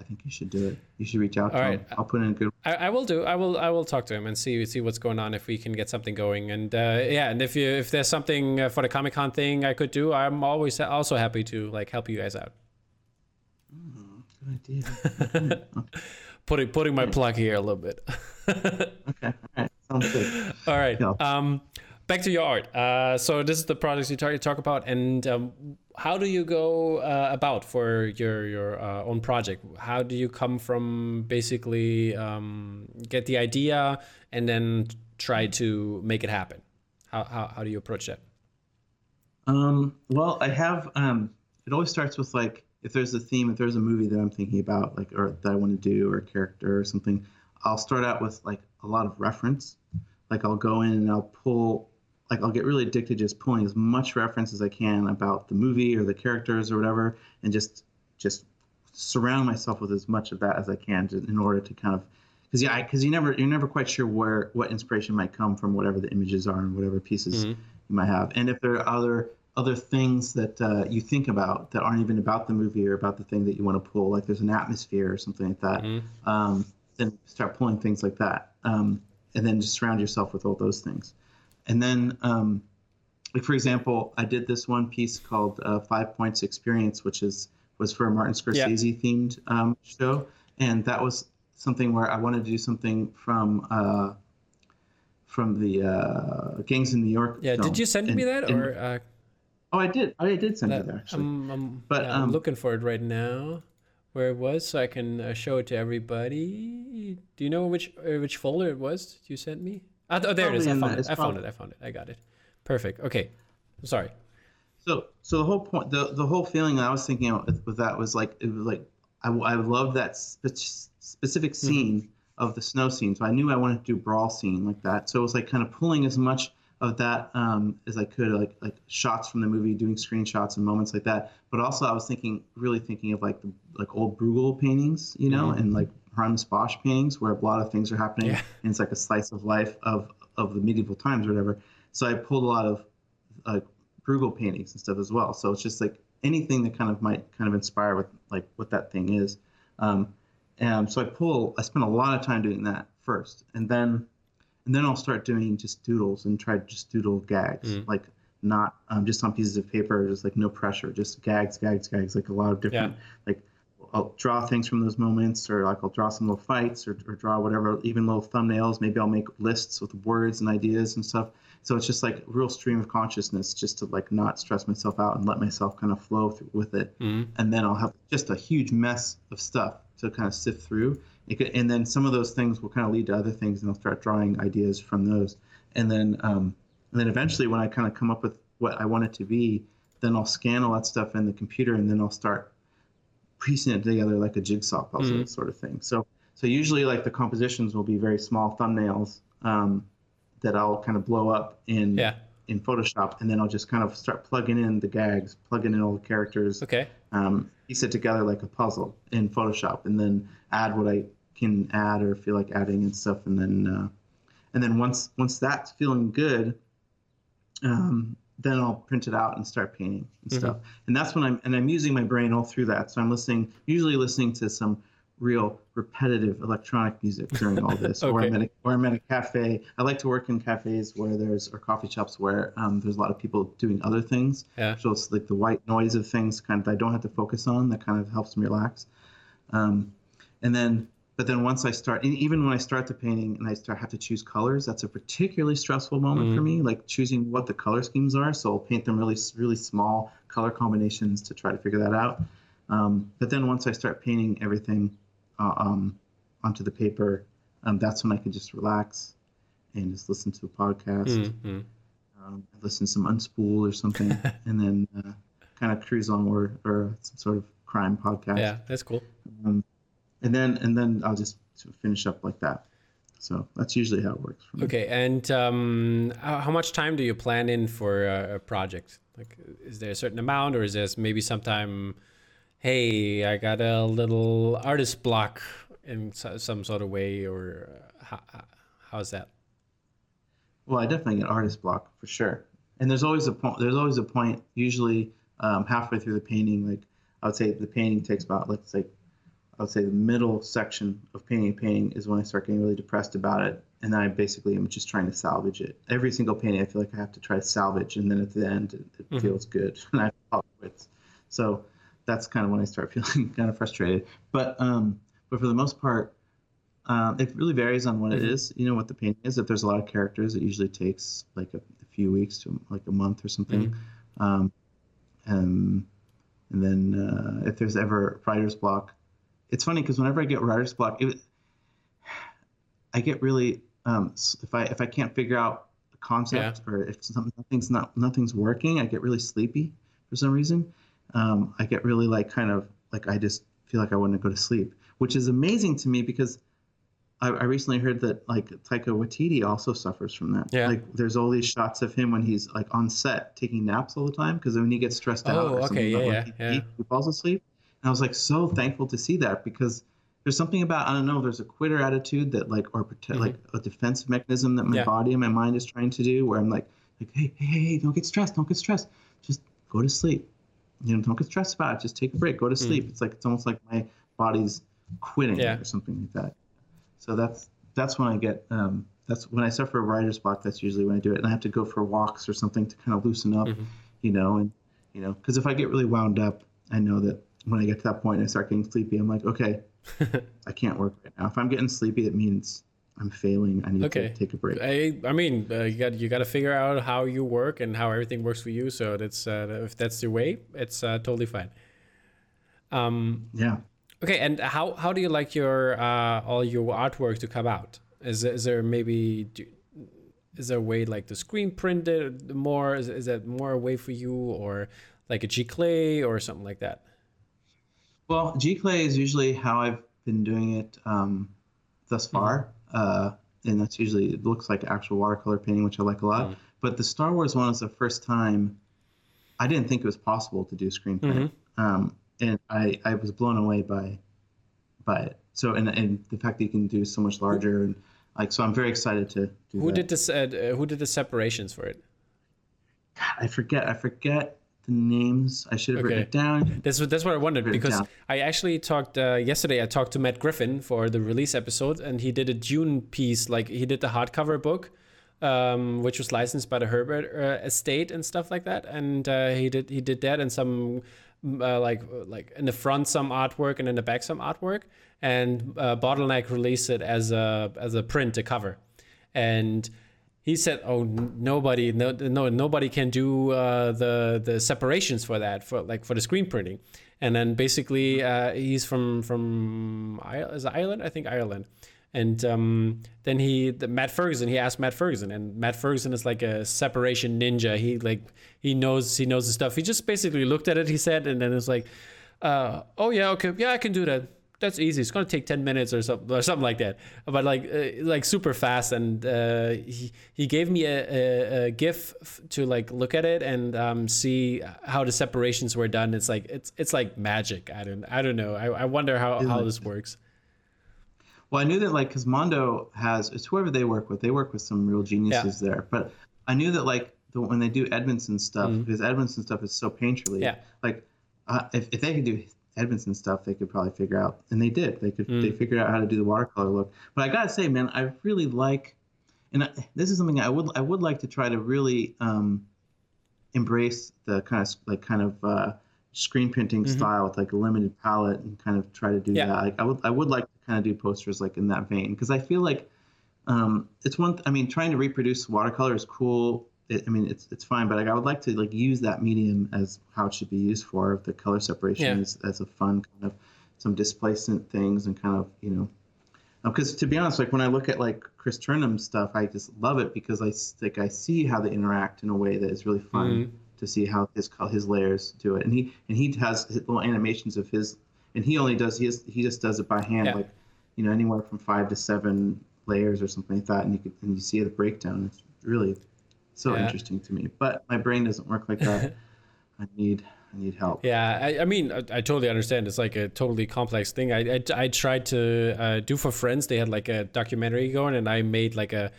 I think you should do it. You should reach out to All him. I'll put in a good. I, I will do. I will. I will talk to him and see see what's going on if we can get something going. And uh, yeah, and if you if there's something uh, for the Comic Con thing I could do, I'm always also happy to like help you guys out. Good idea. <laughs> Putting putting my plug here a little bit. <laughs> okay. All right. Sounds good. All right. Um, back to your art. Uh, so this is the projects you talk, talk about, and um, how do you go uh, about for your your uh, own project? How do you come from basically um, get the idea and then try to make it happen? How how, how do you approach that? Um, well, I have. Um, it always starts with like if there's a theme, if there's a movie that I'm thinking about, like or that I want to do, or a character or something. I'll start out with like a lot of reference. Like I'll go in and I'll pull. Like I'll get really addicted just pulling as much reference as I can about the movie or the characters or whatever, and just just surround myself with as much of that as I can to, in order to kind of because yeah, because you never you're never quite sure where what inspiration might come from whatever the images are and whatever pieces Mhm. you might have, and if there are other other things that uh, you think about that aren't even about the movie or about the thing that you want to pull, like there's an atmosphere or something like that, Mhm. um, then start pulling things like that, um, and then just surround yourself with all those things, and then. Um, like for example, I did this one piece called uh, Five Points Experience, which is was for a Martin Scorsese themed um, show, and that was something where I wanted to do something from uh, from the uh, Gangs in New York. Yeah. film. Did you send And- me that and- or? Uh, oh, I did. I did send it that- actually. I'm, I'm, But, yeah, I'm um, looking for it right now. Where it was, so I can uh, show it to everybody. Do you know which uh, which folder it was you sent me? Oh, there it is. I found it. it's I found it. I found it. I got it. Perfect. Okay. I'm sorry. So, so the whole point, the, the whole feeling I was thinking of with, with that was like, it was like, I, I loved that spe- specific scene mm-hmm. of the snow scene. So I knew I wanted to do brawl scene like that. So it was like kind of pulling as much of that um, as I could, like like shots from the movie, doing screenshots and moments like that. But also, I was thinking, really thinking of like the like old Bruegel paintings, you know, mm-hmm. and like Hans Bosch paintings, where a lot of things are happening, yeah. and it's like a slice of life of of the medieval times or whatever. So I pulled a lot of like Bruegel paintings and stuff as well. So it's just like anything that kind of might kind of inspire with like what that thing is. Um, and so I pull, I spent a lot of time doing that first, and then and then I'll start doing just doodles and try to just doodle gags, mm. like not um, just on pieces of paper, just like no pressure, just gags, gags, gags, like a lot of different, yeah. like I'll draw things from those moments, or like I'll draw some little fights, or, or draw whatever, even little thumbnails. Maybe I'll make lists with words and ideas and stuff. So it's just like real stream of consciousness, just to like not stress myself out and let myself kind of flow through with it. Mm. And then I'll have just a huge mess of stuff to kind of sift through. Could, and then some of those things will kind of lead to other things, and I'll start drawing ideas from those. And then, um, and then eventually, when I kind of come up with what I want it to be, then I'll scan all that stuff in the computer, and then I'll start piecing it together like a jigsaw puzzle mm sort of thing. So, so usually, like the compositions will be very small thumbnails um, that I'll kind of blow up in yeah. In Photoshop, and then I'll just kind of start plugging in the gags, plugging in all the characters. Okay. Um, piece it together like a puzzle in Photoshop, and then add what I can add or feel like adding and stuff, and then uh, and then once once that's feeling good, um, then I'll print it out and start painting and mm-hmm. stuff. And that's when I'm and I'm using my brain all through that. So I'm listening, usually listening to some real repetitive electronic music during all this, <laughs> okay. or, I'm at a, or I'm at a cafe. I like to work in cafes where there's or coffee shops where um, there's a lot of people doing other things. Yeah. So it's like the white noise of things, kind of I don't have to focus on. That kind of helps me relax. Um, and then but then once I start, even when I start the painting and I start have to choose colors, that's a particularly stressful moment mm-hmm. for me, like choosing what the color schemes are. So I'll paint them really, really small color combinations to try to figure that out. Um, but then once I start painting everything uh, um, onto the paper, um, that's when I can just relax and just listen to a podcast, mm-hmm. Um, listen to some Unspool or something, <laughs> and then uh, kind of cruise on or, or some sort of crime podcast. Yeah, that's cool. Um, and then and then I'll just finish up like that. So that's usually how it works. For me. Okay, and um, how much time do you plan in for a, project? Like, is there a certain amount, or is there maybe sometime? Hey, I got a little artist block in some sort of way, or uh, how, how's that? Well, I definitely get artist block for sure. And there's always a point. There's always a point. Usually, um, halfway through the painting, like I would say, the painting takes about let's say I would say the middle section of painting painting is when I start getting really depressed about it. And then I basically am just trying to salvage it. Every single painting, I feel like I have to try to salvage. And then at the end, it, it mm-hmm. feels good. <laughs> And I have quits. So that's kind of when I start feeling <laughs> kind of frustrated. But, um, but for the most part, um, it really varies on what mm-hmm. it is, you know, what the painting is. If there's a lot of characters, it usually takes like a, a few weeks to like a month or something. Mm-hmm. Um, and, and then uh, if there's ever writer's block, it's funny because whenever I get writer's block, it, I get really um, if I if I can't figure out a concept yeah. or if something's not nothing's working, I get really sleepy for some reason. Um, I get really like kind of like I just feel like I want to go to sleep, which is amazing to me because I, I recently heard that like Taika Waititi also suffers from that. Yeah. Like there's all these shots of him when he's like on set taking naps all the time because when he gets stressed oh, out or okay, something, yeah, yeah, he, yeah. he falls asleep. And I was like so thankful to see that because there's something about I don't know. There's a quitter attitude that like or protect, mm-hmm. like a defensive mechanism that my yeah. body and my mind is trying to do, where I'm like like hey hey hey don't get stressed, don't get stressed, just go to sleep. You know, don't get stressed about it. Just take a break, go to mm. sleep. Mm. It's like it's almost like my body's quitting yeah. or something like that. So that's that's when I get um, that's when I suffer a writer's block. That's usually when I do it, and I have to go for walks or something to kind of loosen up, mm-hmm. you know, and you know, because if I get really wound up, I know that when I get to that point and I start getting sleepy, I'm like, okay, <laughs> I can't work right now. If I'm getting sleepy, it means I'm failing. I need okay. to take a break. I, I mean, uh, you got you got to figure out how you work and how everything works for you. So that's uh, if that's the way, it's uh, totally fine. Um, yeah. Okay, and how how do you like your uh, all your artwork to come out? Is is there maybe do, is there a way like to screen print it more? Is, is that more a way for you, or like a Giclée or something like that? Well, Giclée is usually how I've been doing it um, thus far, mm-hmm. Uh, and that's usually it looks like actual watercolor painting, which I like a lot. Mm-hmm. But the Star Wars one was the first time I didn't think it was possible to do screen print, mm-hmm. um, and I, I was blown away by by it. So and and the fact that you can do so much larger and like so, I'm very excited to do who that. did this? Uh, who did the separations for it? God, I forget. I forget the names. I should have okay. written it down. That's what that's what I wondered because I actually talked uh, yesterday. I talked to Matt Griffin for the release episode, and he did a Dune piece. Like he did the hardcover book, um, which was licensed by the Herbert uh, estate and stuff like that. And uh, he did he did that and some uh, like like in the front some artwork and in the back some artwork. And uh, Bottleneck released it as a as a print, a cover, and he said, "Oh, nobody, no, no, nobody can do uh, the the separations for that, for like for the screen printing." And then basically, uh, he's from from is Ireland, I think Ireland. And um, then he, the, Matt Ferguson, he asked Matt Ferguson, and Matt Ferguson is like a separation ninja. He like he knows he knows the stuff. He just basically looked at it. He said, and then it's like, uh, "Oh yeah, okay, yeah, I can do that." That's easy. It's gonna take ten minutes or something or something like that. But like uh, like super fast. And uh, he he gave me a, a, a GIF to like look at it and um, see how the separations were done. It's like it's it's like magic. I don't I don't know. I, I wonder how how this works. Well, I knew that like because Mondo has it's whoever they work with. They work with some real geniuses yeah. there. But I knew that like the, when they do Edmiston stuff, mm-hmm. because Edmiston stuff is so painterly. Yeah. Like uh, if if they could do Edmiston stuff they could probably figure out, and they did. They could mm. they figured out how to do the watercolor look. But I gotta say, man, I really like, and I, this is something I would I would like to try to really um, embrace the kind of like kind of uh, screen printing mm-hmm. style with like a limited palette and kind of try to do yeah. that. Like I would I would like to kind of do posters like in that vein because I feel like um, it's one. Th- I mean, trying to reproduce watercolor is cool it, I mean, it's it's fine, but like, I would like to like use that medium as how it should be used for the color separation yeah. as, as a fun kind of some displacement things and kind of you know because um, to be honest, like when I look at like Chris Turnham stuff, I just love it because I like I see how they interact in a way that is really fun mm-hmm. to see how his his layers do it, and he and he has little animations of his, and he only does he has, he just does it by hand, yeah. like you know anywhere from five to seven layers or something like that, and you could and you see the breakdown. It's really so yeah. interesting to me. But my brain doesn't work like that. <laughs> I need I need help. Yeah, I, I mean, I, I, totally understand. It's like a totally complex thing. I I, I tried to uh, do for friends. They had like a documentary going, and I made like a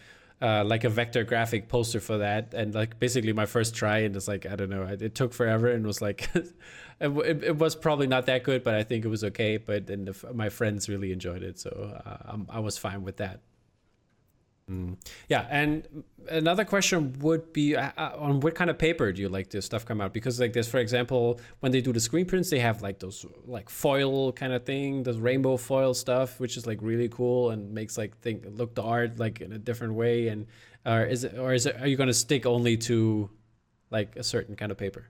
uh, like a vector graphic poster for that, and like basically my first try, and it's like I don't know, it, it took forever, and was like, <laughs> it, it, was probably not that good, but I think it was okay. But then the, my friends really enjoyed it, so uh, I was fine with that. Mm. Yeah, and another question would be uh, uh, on what kind of paper do you like this stuff come out? Because like this, for example, when they do the screen prints, they have like those like foil kind of thing, those rainbow foil stuff, which is like really cool and makes like think look the art like in a different way. And uh, is it or is it are you going to stick only to like a certain kind of paper?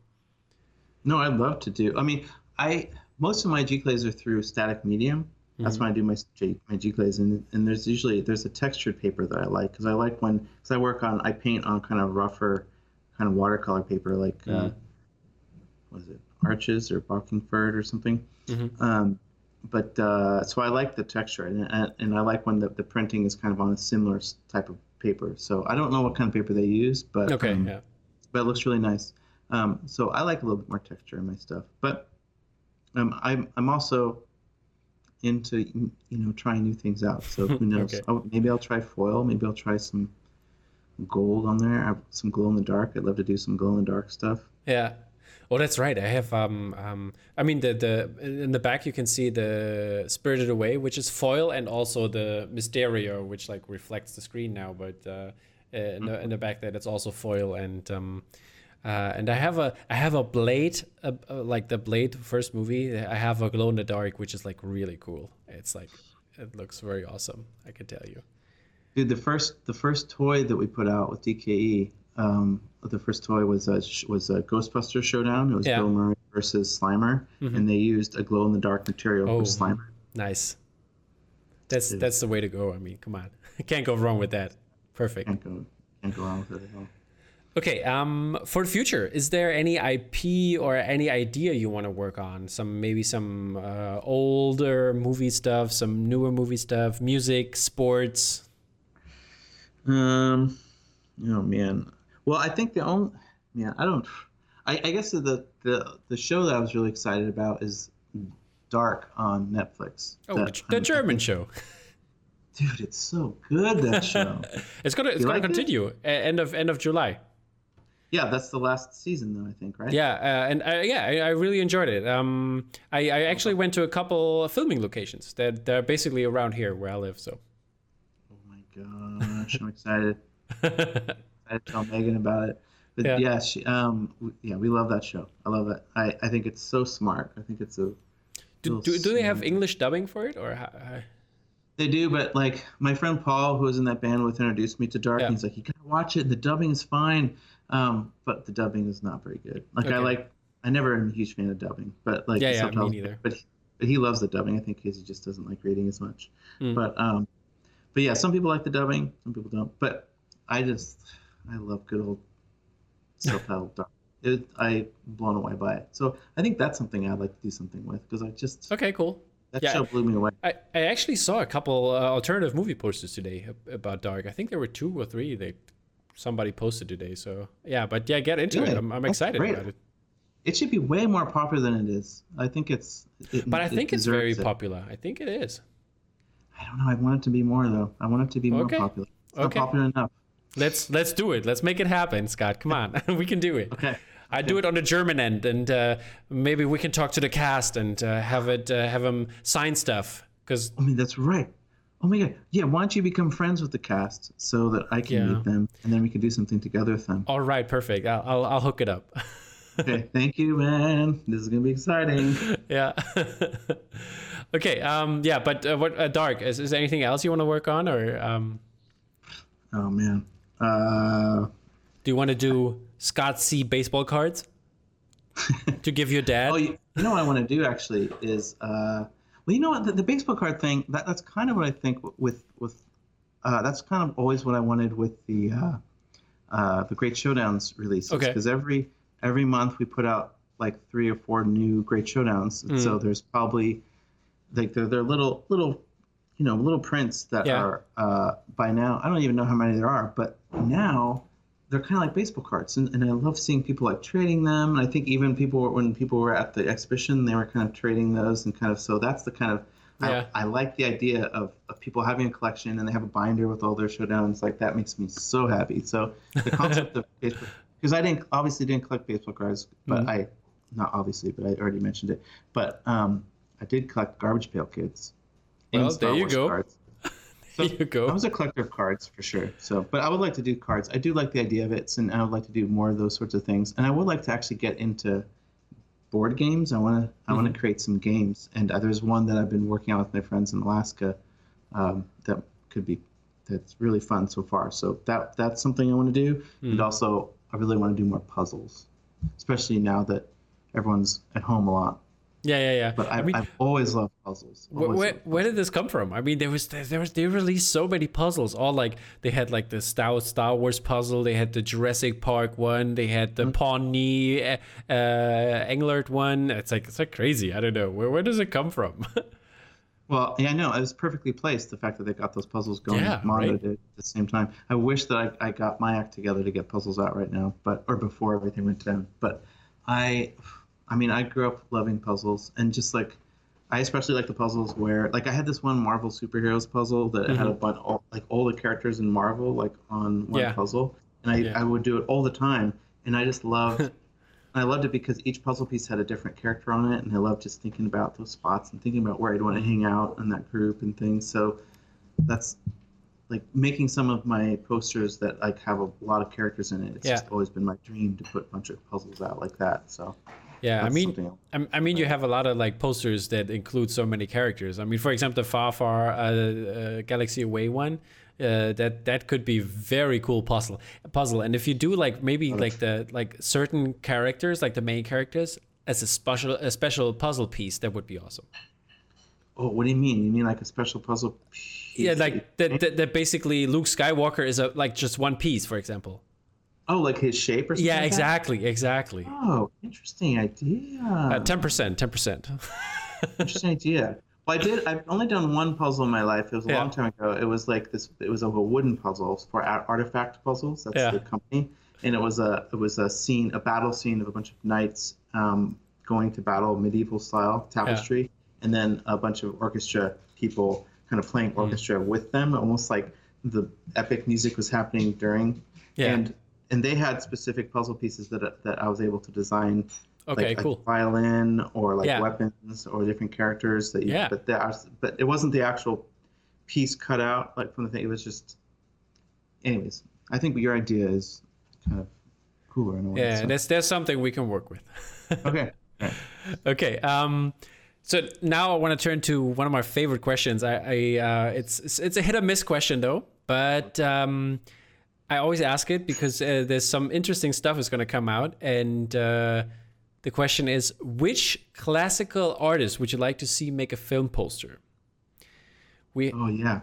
No, I'd love to do. I mean, I most of my Giclées are through static medium. That's mm-hmm. when I do my G, my Giclées, and and there's usually there's a textured paper that I like because I like when because I work on I paint on kind of rougher, kind of watercolor paper like uh, mm-hmm. uh, what is it Arches or Bockingford or something. Mm-hmm. Um, but uh, so I like the texture and, and, and I like when the, the printing is kind of on a similar type of paper. So I don't know what kind of paper they use, but okay, um, yeah. but it looks really nice. Um, so I like a little bit more texture in my stuff, but um, I'm I'm also into you know trying new things out. So <laughs> who knows? okay. oh, maybe I'll try foil. Maybe I'll try some gold on there. I have some glow in the dark. I'd love to do some glow in the dark stuff. Yeah. Oh, that's right. I have. Um, um, I mean, the the in the back you can see the Spirited Away, which is foil, and also the Mysterio, which like reflects the screen now. But uh, in, the, in the back there, that's also foil, and um, uh, and I have a I have a blade uh, uh, like the blade first movie. I have a glow in the dark, which is like really cool. It's like it looks very awesome. I can tell you. Dude, the first the first toy that we put out with DKE, um, the first toy was a was a Ghostbuster Showdown. It was yeah. Bill Murray versus Slimer, mm-hmm. and they used a glow in the dark material oh, for Slimer. Nice. That's Dude. that's the way to go. I mean, come on, <laughs> can't go wrong with that. Perfect. Can't go can't go wrong with it at all. Okay, um, for the future, is there any IP or any idea you want to work on? Some maybe some uh, older movie stuff, some newer movie stuff, music, sports. Um, oh man. Well, I think the only yeah, I don't. I, I guess the the the show that I was really excited about is Dark on Netflix. Oh, That- the I- I German show. dude, it's so good that <laughs> show. It's gonna it's You gonna like continue uh, end of end of July. Yeah, that's the last season though. I think right. Yeah, uh, and uh, yeah, I, I really enjoyed it. Um, I, I actually went to a couple of filming locations that they're basically around here where I live. So. Oh my gosh, I'm excited. <laughs> I tell Megan about it. But Yeah. yeah, she, um, yeah, we love that show. I love it. I, I think it's so smart. I think it's a. do, do, do they have English dubbing for it or? How, They do, but like my friend Paul, who was in that band with, introduced me to Dark. Yeah. And he's like, you gotta watch it. The dubbing is fine, um, but the dubbing is not very good. Like I like, I never am a huge fan of dubbing, but like Yeah, yeah, me neither. But he, but he loves the dubbing. I think 'cause he just doesn't like reading as much. Mm. But um, but yeah, some people like the dubbing, some people don't. But I just, I love good old <laughs> subtitled Dark. It, I blown away by it. So I think that's something I'd like to do something with because I just okay, cool. that Yeah. show blew me away. I, I actually saw a couple uh, alternative movie posters today about Dark. I think there were two or three that somebody posted today. So yeah, but yeah, get into it. I'm, I'm excited great. about it. It should be way more popular than it is. I think it's. It, But I it think it's very it. popular. I think it is. I don't know. I want it to be more though. I want it to be more Okay. popular. It's Okay. not popular enough. Let's let's do it. Let's make it happen, Scott. Come on, <laughs> we can do it. Okay. I do it on the German end, and uh, maybe we can talk to the cast and uh, have it uh, have them sign stuff. Because I mean, that's right. Oh my god. Yeah. Why don't you become friends with the cast so that I can Yeah. meet them and then we can do something together with them? all right, perfect. I'll I'll, I'll hook it up. <laughs> Okay. Thank you, man. This is gonna be exciting. <laughs> yeah. <laughs> okay. Um. Yeah. But uh, what uh, dark is, is there anything else you want to work on, or um, Oh man. Uh. do you want to do Scott C baseball cards to give your dad? Oh, you, you know what I want to do actually is, uh, well, you know what the, the baseball card thing. That that's kind of what I think with with. Uh, that's kind of always what I wanted with the uh, uh, the Great Showdowns releases. Okay. Because every every month we put out like three or four new Great Showdowns. Mm. So there's probably like they're, they're little little you know little prints that Yeah. are uh, by now I don't even know how many there are, but now they're kind of like baseball cards, and, and I love seeing people like trading them. And I think even people when people were at the exhibition, they were kind of trading those, and kind of so that's the kind of Yeah. I, I like the idea of, of people having a collection and they have a binder with all their showdowns. Like that makes me so happy. So the <laughs> concept of baseball, because I didn't obviously didn't collect baseball cards, but Mhm. I not obviously, but I already mentioned it. But um, I did collect Garbage Pail Kids. and Well, Star there you Wars go. Cards. So <laughs> you go. I was a collector of cards for sure. So, but I would like to do cards. I do like the idea of it, and I would like to do more of those sorts of things. And I would like to actually get into board games. I want to. I want to create some games. And uh, there's one that I've been working on with my friends in Alaska um, that could be that's really fun so far. So that that's something I want to do. And also, I really want to do more puzzles, especially now that everyone's at home a lot. Yeah, yeah, yeah. But I, I mean, I've always loved puzzles. Where, Always where, loved where did this come from? I mean, there was there was they released so many puzzles. All like they had like the Star Star Wars puzzle. They had the Jurassic Park one. They had Mm-hmm. the Pawnee uh, uh, Englert one. It's like it's like crazy. I don't know where where does it come from. <laughs> Well, yeah, I know. It was perfectly placed. The fact that they got those puzzles going, Yeah, Mondo right? did at the same time. I wish that I, I got my act together to get puzzles out right now, but or before everything went down. But I, I mean, I grew up loving puzzles, and just like, I especially like the puzzles where, like, I had this one Marvel superheroes puzzle that had a bunch, all, like all the characters in Marvel, like on one Mm-hmm. Yeah. puzzle, and I, Yeah. I would do it all the time, and I just loved. <laughs> And I loved it because each puzzle piece had a different character on it, and I loved just thinking about those spots and thinking about where I'd want to hang out in that group and things. So that's like making some of my posters that like have a lot of characters in it. It's Yeah. just always been my dream to put a bunch of puzzles out like that. So yeah, I mean. I, I mean, you have a lot of like posters that include so many characters. I mean, for example, the Far Far uh, uh, Galaxy Away one. Uh, that that could be very cool puzzle puzzle and if you do like maybe like the like certain characters like the main characters as a special a special puzzle piece that would be awesome Oh, what do you mean? You mean like a special puzzle? Piece Yeah, like that, that, that basically Luke Skywalker is a like just one piece, for example. Oh, like his shape or something? Yeah, like that? exactly, exactly. Oh, interesting idea. Uh, Ten percent, ten percent. <laughs> interesting idea. Well, I did. I've only done one puzzle in my life. It was a Yeah. long time ago. It was like this. It was a wooden puzzle for Artifact Puzzles. That's Yeah. the company, and it was a it was a scene, a battle scene of a bunch of knights um, going to battle, medieval style tapestry, and then a bunch of orchestra people kind of playing Mm-hmm. orchestra with them, almost like the epic music was happening during. Yeah. And and they had specific puzzle pieces that that I was able to design Okay, like, like violin or like Yeah. weapons or different characters that you Yeah. but there are, but it wasn't the actual piece cut out like from the thing it was just anyways i think your idea is kind of cooler in a way Yeah, so- that's that's something we can work with. <laughs> okay okay. Um, so now I want to turn to one of my favorite questions. I, I uh, it's, it's it's a hit or miss question though, but um, I always ask it because uh, there's some interesting stuff is going to come out, and uh, the question is, which classical artist would you like to see make a film poster? We oh yeah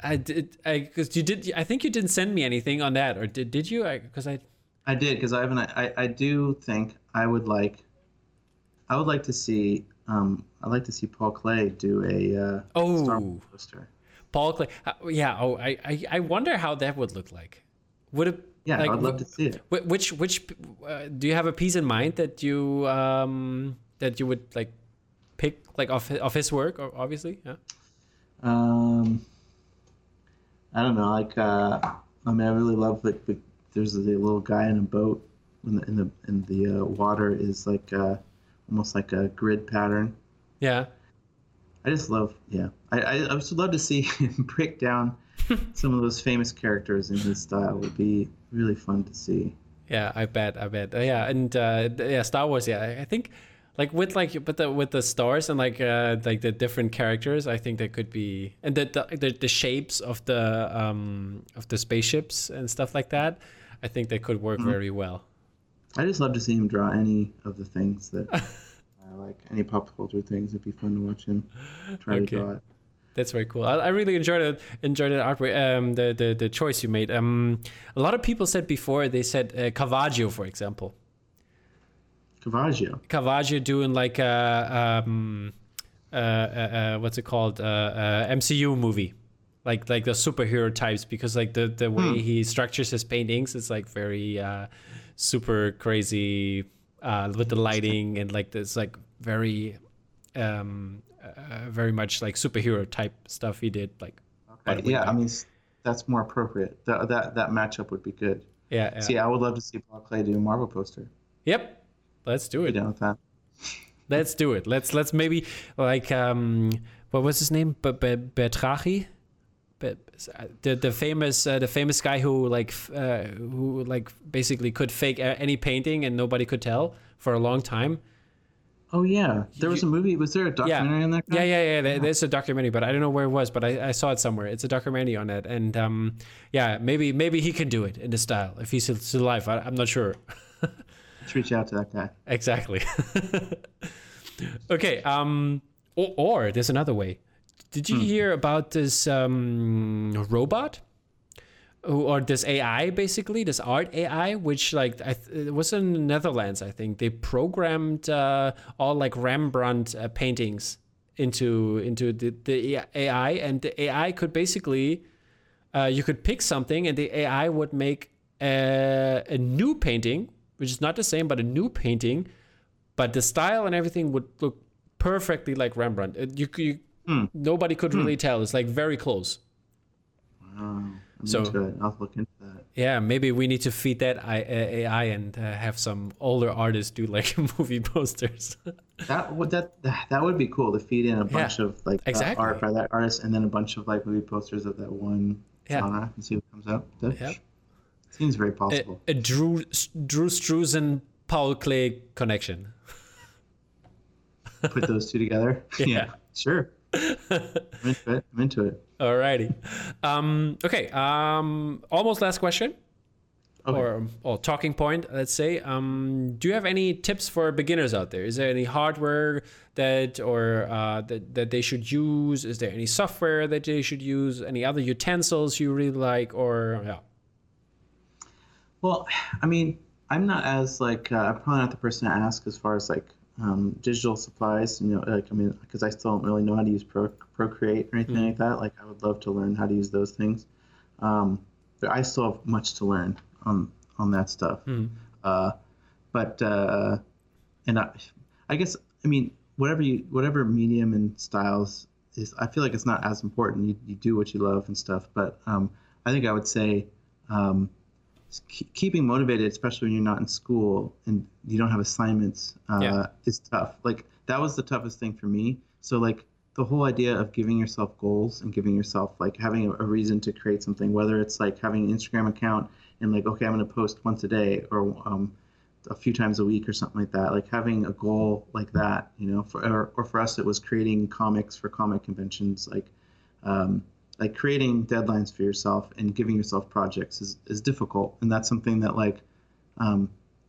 I did I because you did I think you didn't send me anything on that or did did you? Because I, i did because i haven't I, I do think i would like i would like to see um i'd like to see Paul Klee do a uh Star Oh. Wars poster Paul Klee. Uh, yeah. Oh, I, I I wonder how that would look like. Would it? yeah like, i'd love to see it wh- Which which uh, do you have a piece in mind that you um that you would like pick like of of his work or obviously yeah Um, I don't know. Like, uh, I mean, I really love like the, there's a little guy in a boat, in the in the in the uh, water is like uh, almost like a grid pattern. yeah I just love, yeah. I I, I would love to see <laughs> him break down <laughs> some of those famous characters in his style. Would be really fun to see. yeah I bet I bet uh, yeah and uh, yeah Star Wars yeah I- think like with like with the with the stars and like uh like the different characters I think that could be and the the, the, shapes of the um of the spaceships and stuff like that I think they could work very well. I just love to see him draw any of the things that <laughs> I like, any pop culture things. It'd be fun to watch him try Okay. to draw it. That's very cool. I, I really enjoyed it. Enjoyed the artwork. Um, the, the the choice you made. Um, a lot of people said before. They said uh, Caravaggio, for example. Caravaggio. Caravaggio doing like a um, uh, uh, what's it called? Uh, uh, MCU movie, like like the superhero types, because like the the way he structures his paintings is like very uh, super crazy uh, with the lighting and like this like very um, uh, very much like superhero type stuff he did like Okay, yeah, I mean, that's more appropriate. That that that matchup would be good. yeah, yeah. See, I would love to see Paul Klee do a Marvel poster. yep let's do it down with that. <laughs> let's do it let's let's maybe like um what was his name But Be- Bertrachi Be- the the famous uh, the famous guy who like uh, who like basically could fake any painting and nobody could tell for a long time Oh yeah, there was a movie. Was there a documentary on that? Yeah, guy? yeah, yeah. there- There's a documentary, but I don't know where it was. But I, I saw it somewhere. It's a documentary on it, and um, yeah, maybe maybe he can do it in the style if he's still- alive. I, I'm not sure <laughs> Let's reach out to that guy. exactly. <laughs> okay. Um. Or, or there's another way. Did you hear about this um robot? Who- Or this AI, basically, this art AI, which like I th- it was in the Netherlands, I think they programmed uh, all like Rembrandt uh, paintings into into the, the AI, and the AI could basically uh, you could pick something, and the AI would make a, a new painting, which is not the same, but a new painting, but the style and everything would look perfectly like Rembrandt. It- you, you nobody could really tell. It's like very close. I'm So-. I'll look into that. Yeah, maybe we need to feed that AI and uh, have some older artists do like <laughs> movie posters. That would that that would be cool to feed in a bunch of like uh, exactly. art by that artist, and then a bunch of like movie posters of that one Yeah. genre, and see what comes out. That Yeah. seems very possible. a Drew Drew Struzan Paul Klee connection. Put those two together. <laughs> <laughs> Yeah. sure. I'm into it. I'm into it. Alrighty. Um, okay. Um, almost last question. Okay. or or talking point, let's say. Um, do you have any tips for beginners out there? Is there any hardware that or uh, that that they should use? Is there any software that they should use? Any other utensils you really like? Or yeah, Well, I mean, I'm not as like uh, I'm probably not the person to ask as far as like um, digital supplies. You know, like I mean, because I still don't really know how to use Pro, Procreate or anything like that. Like I would love to learn how to use those things, um, but I still have much to learn on on that stuff. Uh, but uh, and I, I guess I mean whatever you whatever medium and styles is, I feel like it's not as important. You, you do what you love and stuff. But um, I think I would say. Um, keeping motivated, especially when you're not in school and you don't have assignments, uh, Yeah. is tough. Like that was the toughest thing for me. So like the whole idea of giving yourself goals and giving yourself like having a, a reason to create something, whether it's like having an Instagram account and like okay, I'm going to post once a day or um, a few times a week or something like that. Like having a goal like that, you know, for or, or for us it was creating comics for comic conventions, like. Um, like creating deadlines for yourself and giving yourself projects is, is difficult. And that's something that like um,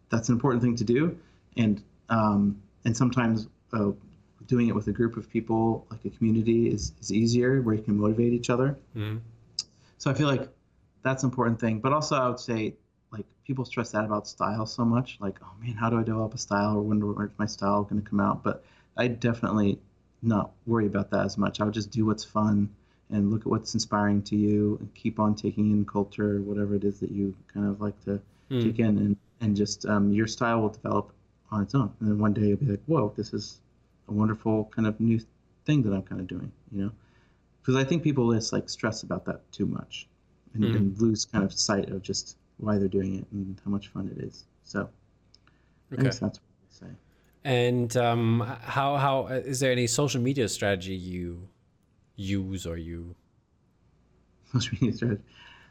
that's an important thing to do. And um, and sometimes uh, doing it with a group of people like a community is, is easier where you can motivate each other. Mhm. so i feel like that's an important thing. But also i would say like people stress out about style so much like oh man how do i develop a style? Or when where's my style going to come out? But i definitely not worry about that as much. I would just do what's fun and look at what's inspiring to you and keep on taking in culture whatever it is that you kind of like to Mm. take in and, and just um, your style will develop on its own. And then one day you'll be like whoa this is a wonderful kind of new thing that i'm kind of doing you know? Because i think people just like stress about that too much and, Mhm. and lose kind of sight of just why they're doing it and how much fun it is. So i guess that's what i'd say. And um, how how uh, there any social media strategy you use or you? <laughs> social media.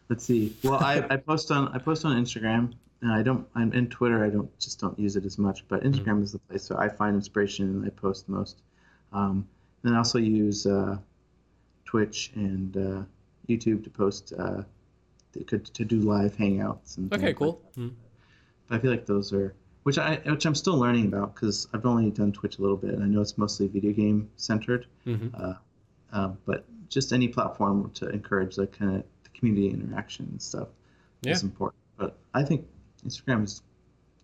Let's see. Well, I, I post on I post on Instagram, and I don't. I'm in Twitter. I don't just don't use it as much, but Instagram is the place where I find inspiration and I post most. Um, and I also use uh, Twitch and uh, YouTube to post uh, to, to do live hangouts and. Okay, things like cool. Mm. I feel like those are which I which I'm still learning about because I've only done Twitch a little bit and I know it's mostly video game centered, Mhm. Uh, uh, but just any platform to encourage like kind of the community interaction and stuff is important. But I think Instagram is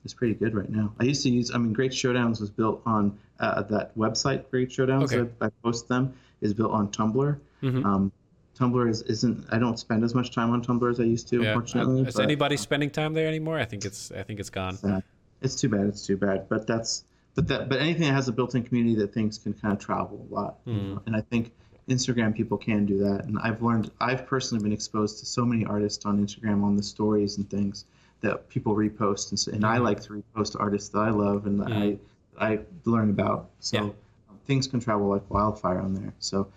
is pretty good right now. I used to use I mean Great Showdowns was built on uh, that website Great Showdowns Okay. that I post them is built on Tumblr. Mhm. Um, Tumblr is, isn't I don't spend as much time on Tumblr as I used to Yeah. unfortunately. Uh, is but- anybody spending time there anymore? I think it's I think it's gone. sad. It's too bad. It's too bad. But that's but that but anything that has a built-in community that things can kind of travel a lot. you know, And I think Instagram people can do that. And I've learned I've personally been exposed to so many artists on Instagram on the stories and things that people repost and so, and I like to repost artists that I love and that I I learn about. So Yeah. um, things can travel like wildfire on there. So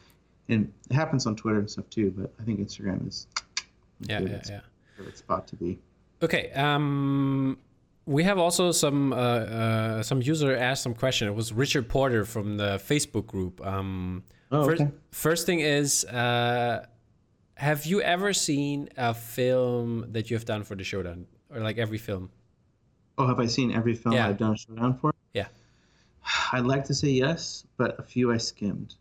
and it happens on Twitter and stuff too, but I think Instagram is Yeah, yeah, It's yeah. a good spot to be. Okay. Um, we have also some uh, uh, some user asked some question. It was Richard Porter from the Facebook group. Um, Oh, first, okay. first thing is, uh, have you ever seen a film that you have done for the showdown, or like every film? Oh, have I seen every film Yeah. I've done a showdown for? Yeah. <sighs> I'd like to say yes, but a few I skimmed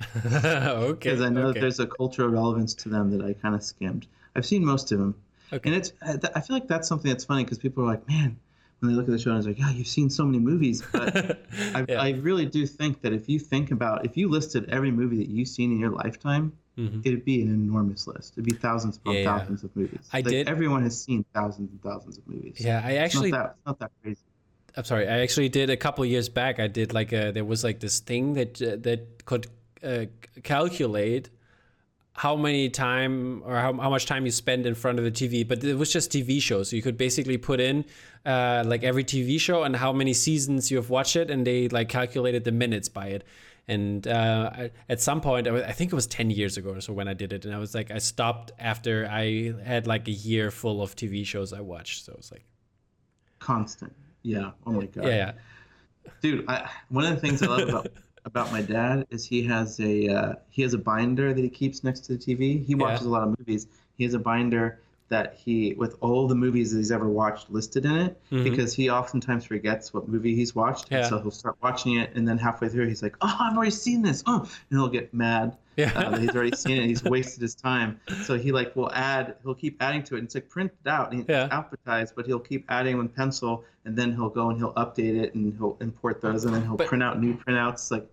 <laughs> okay. because I know okay. that there's a cultural relevance to them that I kind of skimmed. I've seen most of them, Okay. and it's I feel like that's something that's funny because people are like, man, when they look at the show, and it's like, yeah, you've seen so many movies, but <laughs> I, Yeah. I really do think that if you think about if you listed every movie that you've seen in your lifetime, Mhm. it'd be an enormous list. It'd be thousands upon Yeah, yeah. thousands of movies. I Like, did- Everyone has seen thousands and thousands of movies. Yeah, I It's actually not that, it's not that crazy. I'm sorry. I actually did a couple of years back. I did like a there was like this thing that uh, that could uh, calculate how many time or how, how much time you spend in front of the TV. But it was just TV shows. So you could basically put in uh, like every TV show and how many seasons you have watched it, and they like calculated the minutes by it. And uh, I- at some point, I I think it was 10 years ago or so when I did it. And I was like, I stopped after I had like a year full of TV shows I watched. So it was like, Constant. Yeah. Oh my god. yeah, yeah. dude I, one of the things i love about about my dad is he has a uh, he has a binder that he keeps next to the tv he watches a lot of movies. He has a binder that he with all the movies that he's ever watched listed in it because he oftentimes forgets what movie he's watched Mm-hmm. Yeah. and so he'll start watching it and then halfway through he's like oh i've already seen this oh and he'll get mad Yeah. uh, that he's already seen it he's wasted his time so he like will add he'll keep adding to it and it's like printed out and Yeah. it's alphabetized but he'll keep adding with pencil and then he'll go and he'll update it and he'll import those and then he'll But- print out new printouts like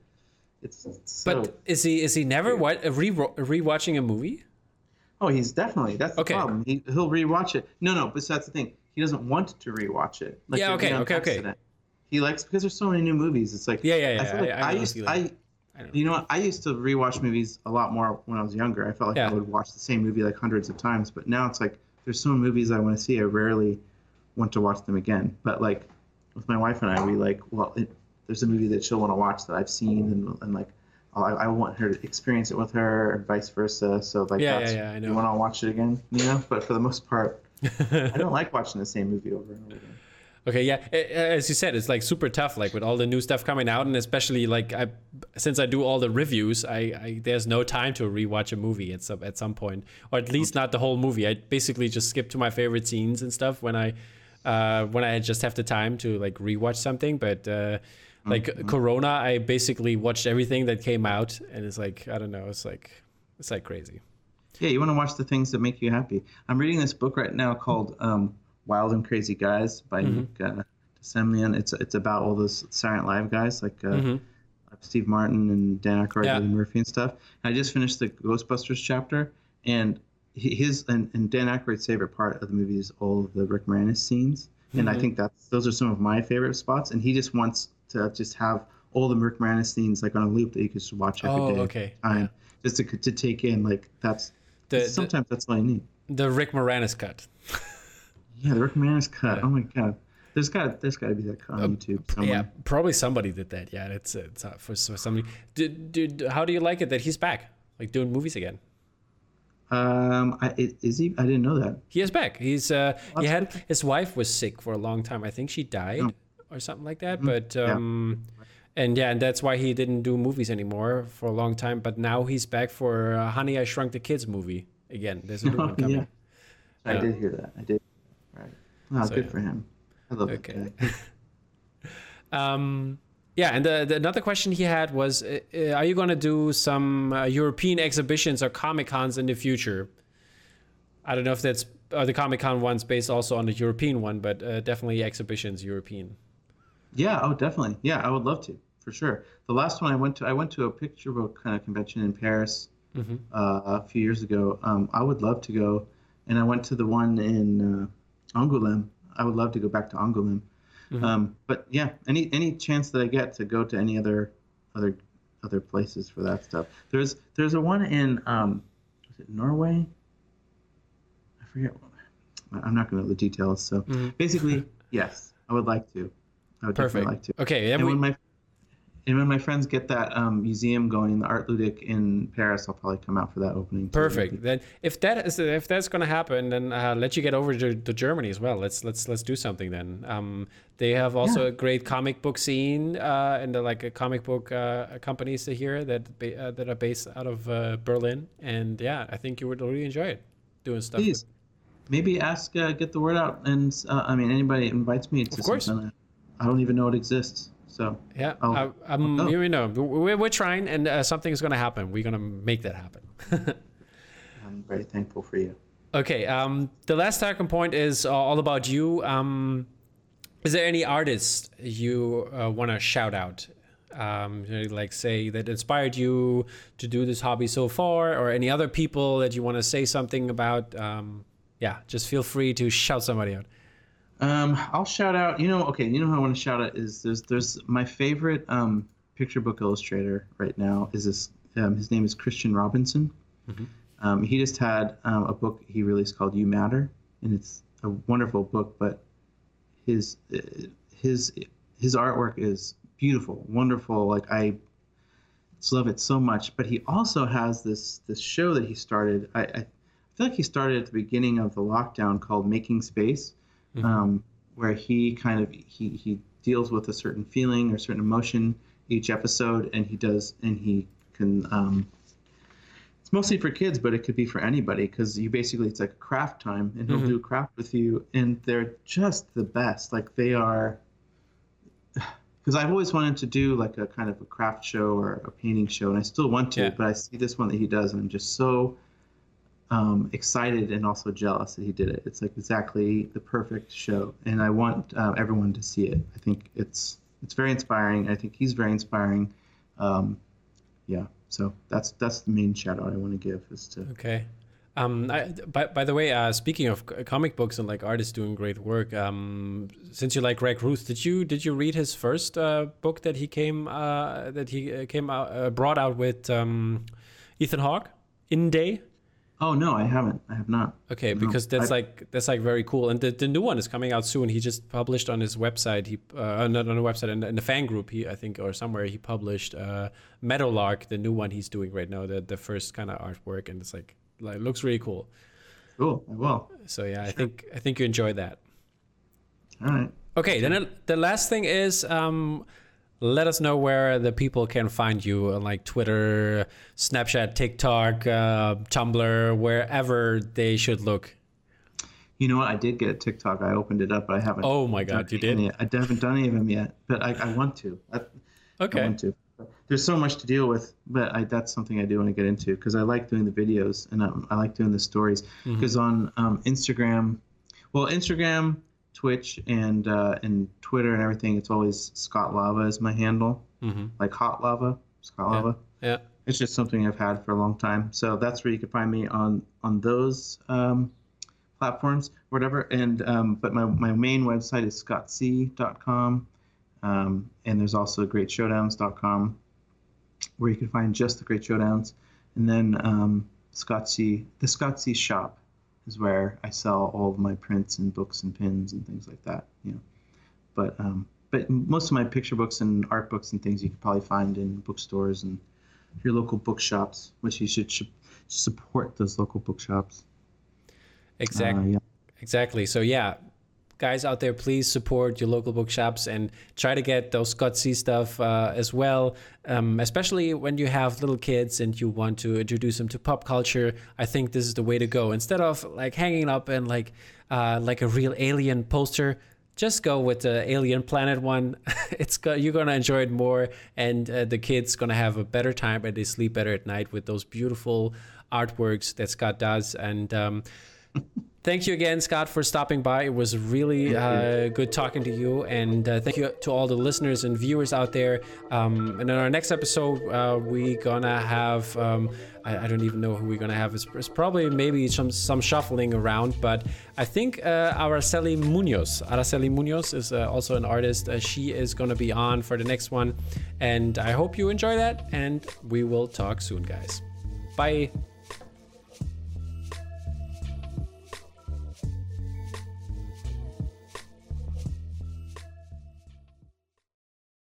it's, it's so But is he is he never wa- re rewatching a movie? Oh, he's definitely. That's the Okay. problem. He he'll rewatch it. No, no, but that's the thing. He doesn't want to rewatch it. Like Yeah, okay, okay, okay. He likes because there's so many new movies. It's like Yeah, yeah, yeah. I feel like I- I, I used I, I know. you know what I used to rewatch movies a lot more when I was younger. I felt like Yeah. I would watch the same movie like hundreds of times, but now it's like there's so many movies I want to see. I rarely want to watch them again. But like with my wife and I, we like well, it, there's a movie that she'll want to watch that I've seen and and like. I, I want her to experience it with her, and vice versa. So like, Yeah, that's, yeah, yeah, I know. You want to watch it again, you know. But for the most part, <laughs> I don't like watching the same movie over and over again. Okay, yeah. As you said, it's like super tough, like with all the new stuff coming out, and especially like I, since I do all the reviews, I, I there's no time to rewatch a movie at some at some point, or at least not the whole movie. I basically just skip to my favorite scenes and stuff when I, uh, when I just have the time to like rewatch something. But uh, like Corona, I basically watched everything that came out, and it's like I don't know, it's like it's like crazy. Yeah, you want to watch the things that make you happy. I'm reading this book right now called um, Wild and Crazy Guys by Nick uh, Semlyen. It's it's about all those Silent Live guys like uh, Steve Martin and Dan Aykroyd, Yeah. Eddie Murphy and stuff. I just finished the Ghostbusters chapter, and his and, and Dan Aykroyd's favorite part of the movie is all of the Rick Moranis scenes, and I think that's those are some of my favorite spots. And he just wants to just have all the Rick Moranis scenes like on a loop that you can just watch every day, Oh, okay. time, just to to take in like that's The, the sometimes that's all I need. the Rick Moranis cut. Yeah, the Rick Moranis cut. Oh my god, there's got there's got to be that cut on YouTube somewhere. Yeah, probably somebody did that. Yeah, it's it's uh, for, for somebody. Did, did how do you like it that he's back, like doing movies again? Um, I, is he? I didn't know that. He is back. He's uh, he had his wife was sick for a long time. I think she died or something like that. But Yeah. um, and yeah, and that's why he didn't do movies anymore for a long time. But now he's back for uh, Honey I Shrunk the Kids movie again. There's a new <laughs> one coming. yeah, I did hear that. I did. Right. Wow, So, good yeah. for him. I love Okay. <laughs> <laughs> Um, yeah, and the, the another question he had was, uh, uh, are you going to do some uh, European exhibitions or Comic Cons in the future? I don't know if that's uh, the Comic Con one's based also on the European one, but uh, definitely exhibitions European. Yeah. Oh, definitely. Yeah, I would love to for sure. The last one I went to, I went to a picture book kind of convention in Paris Mm-hmm. uh, a few years ago. Um, I would love to go, and I went to the one in uh, Angoulême. I would love to go back to Angoulême. Mm-hmm. Um, but yeah, any any chance that I get to go to any other other other places for that stuff. There's there's a one in um, is it Norway? I forget. I'm not going to know the details. So basically, yes, I would like to. I would. Perfect. definitely like to. Okay, And we, when my and when my friends get that um, museum going, the Art Ludique in Paris, I'll probably come out for that opening. too. perfect. Then if that is if that's going to happen, then uh, let you get over to, to Germany as well. Let's let's let's do something then. Um, they have also Yeah. a great comic book scene uh, and the, like a comic book uh, companies here that ba- uh, that are based out of uh, Berlin. And yeah, I think you would really enjoy it doing stuff. Please, maybe ask, uh, get the word out, and uh, I mean, anybody invites me to Of course. something. I don't even know it exists. So Yeah, I'll- I, I'm, I'll you know, we're, we're trying, and uh, something is going to happen. We're going to make that happen. <laughs> I'm very thankful for you. okay, um, the last talking point is uh, all about you. Um, is there any artist you uh, want to shout out? Um, like say that inspired you to do this hobby so far, or any other people that you want to say something about? Um, yeah, just feel free to shout somebody out. Um, I'll shout out. You know, okay. You know who I want to shout out is there's there's my favorite um, picture book illustrator right now is this. Um, his name is Christian Robinson. Um, he just had um, a book he released called You Matter, and it's a wonderful book. But his uh, his his artwork is beautiful, wonderful. Like I just love it so much. But he also has this this show that he started. I, I feel like he started at the beginning of the lockdown called Making Space um, where he kind of he, he deals with a certain feeling or certain emotion each episode and he does and he can um, it's mostly for kids, but it could be for anybody because you basically it's like a craft time, and he'll Mhm. do a craft with you, and they're just the best. Like they are, because I've always wanted to do like a kind of a craft show or a painting show, and I still want to, Yeah. but I see this one that he does, and I'm just so um, excited and also jealous that he did it. It's like exactly the perfect show, and I want uh, everyone to see it. I think it's it's very inspiring. I think he's very inspiring. Um, yeah, so that's that's the main shout out I want to give is to Okay. Um, I, by, by the way, uh, speaking of comic books and like artists doing great work, um, since you like Greg Ruth, did you did you read his first uh, book that he came uh, that he uh, came out uh, brought out with um, Ethan Hawke Indeh? Oh no, I haven't. I have not. Okay, No, because that's I- like that's like very cool, and the, the new one is coming out soon. He just published on his website. He uh, not on the website in, in the fan group. He I think or somewhere he published uh, Meadowlark, the new one he's doing right now, the the first kind of artwork, and it's like like looks really cool. Cool. I will. So yeah, I think I think you enjoy that. All right. Okay, then the last thing is um, let us know where the people can find you on like Twitter, Snapchat, TikTok, uh, Tumblr, wherever they should look. You know what? I did get a TikTok. I opened it up, but I haven't. Oh my God, you did? yet. I haven't done any of them yet, but I, I want to. I, I want to. There's so much to deal with, but I, that's something I do want to get into because I like doing the videos and I, I like doing the stories. Mm-hmm. Because on um, Instagram, well, Instagram, Twitch, and uh, and Twitter and everything, it's always Scott Lava is my handle, hmm like hot lava, Scott Yeah. Lava. Yeah. It's just something I've had for a long time. So that's where you can find me on on those um, platforms, whatever. And um, but my, my main website is scottc.com, um, and there's also greatshowdowns.com, where you can find just the Great Showdowns. And then um, Scott C, the Scott C shop is where I sell all of my prints and books and pins and things like that. You know, but um, but most of my picture books and art books and things you could probably find in bookstores and your local bookshops, which you should, should support those local bookshops. Exactly. Uh, yeah. Exactly. So yeah, guys out there, please support your local bookshops and try to get those Scott C stuff uh, as well. Um, especially when you have little kids and you want to introduce them to pop culture. I think this is the way to go. Instead of like hanging up and like uh, like a real alien poster. Just go with the Alien Planet one. <laughs> it's go- you're gonna enjoy it more, and uh, the kids gonna have a better time and they sleep better at night with those beautiful artworks that Scott does. And um, Thank you again, Scott, for stopping by. It was really uh, good talking to you. And uh, thank you to all the listeners and viewers out there. Um, and in our next episode, uh, we're going to have, um, I, I don't even know who we're going to have. It's, it's probably maybe some, some shuffling around, but I think uh, Araceli Munoz. Araceli Munoz is uh, also an artist. Uh, she is going to be on for the next one. And I hope you enjoy that. And we will talk soon, guys. Bye.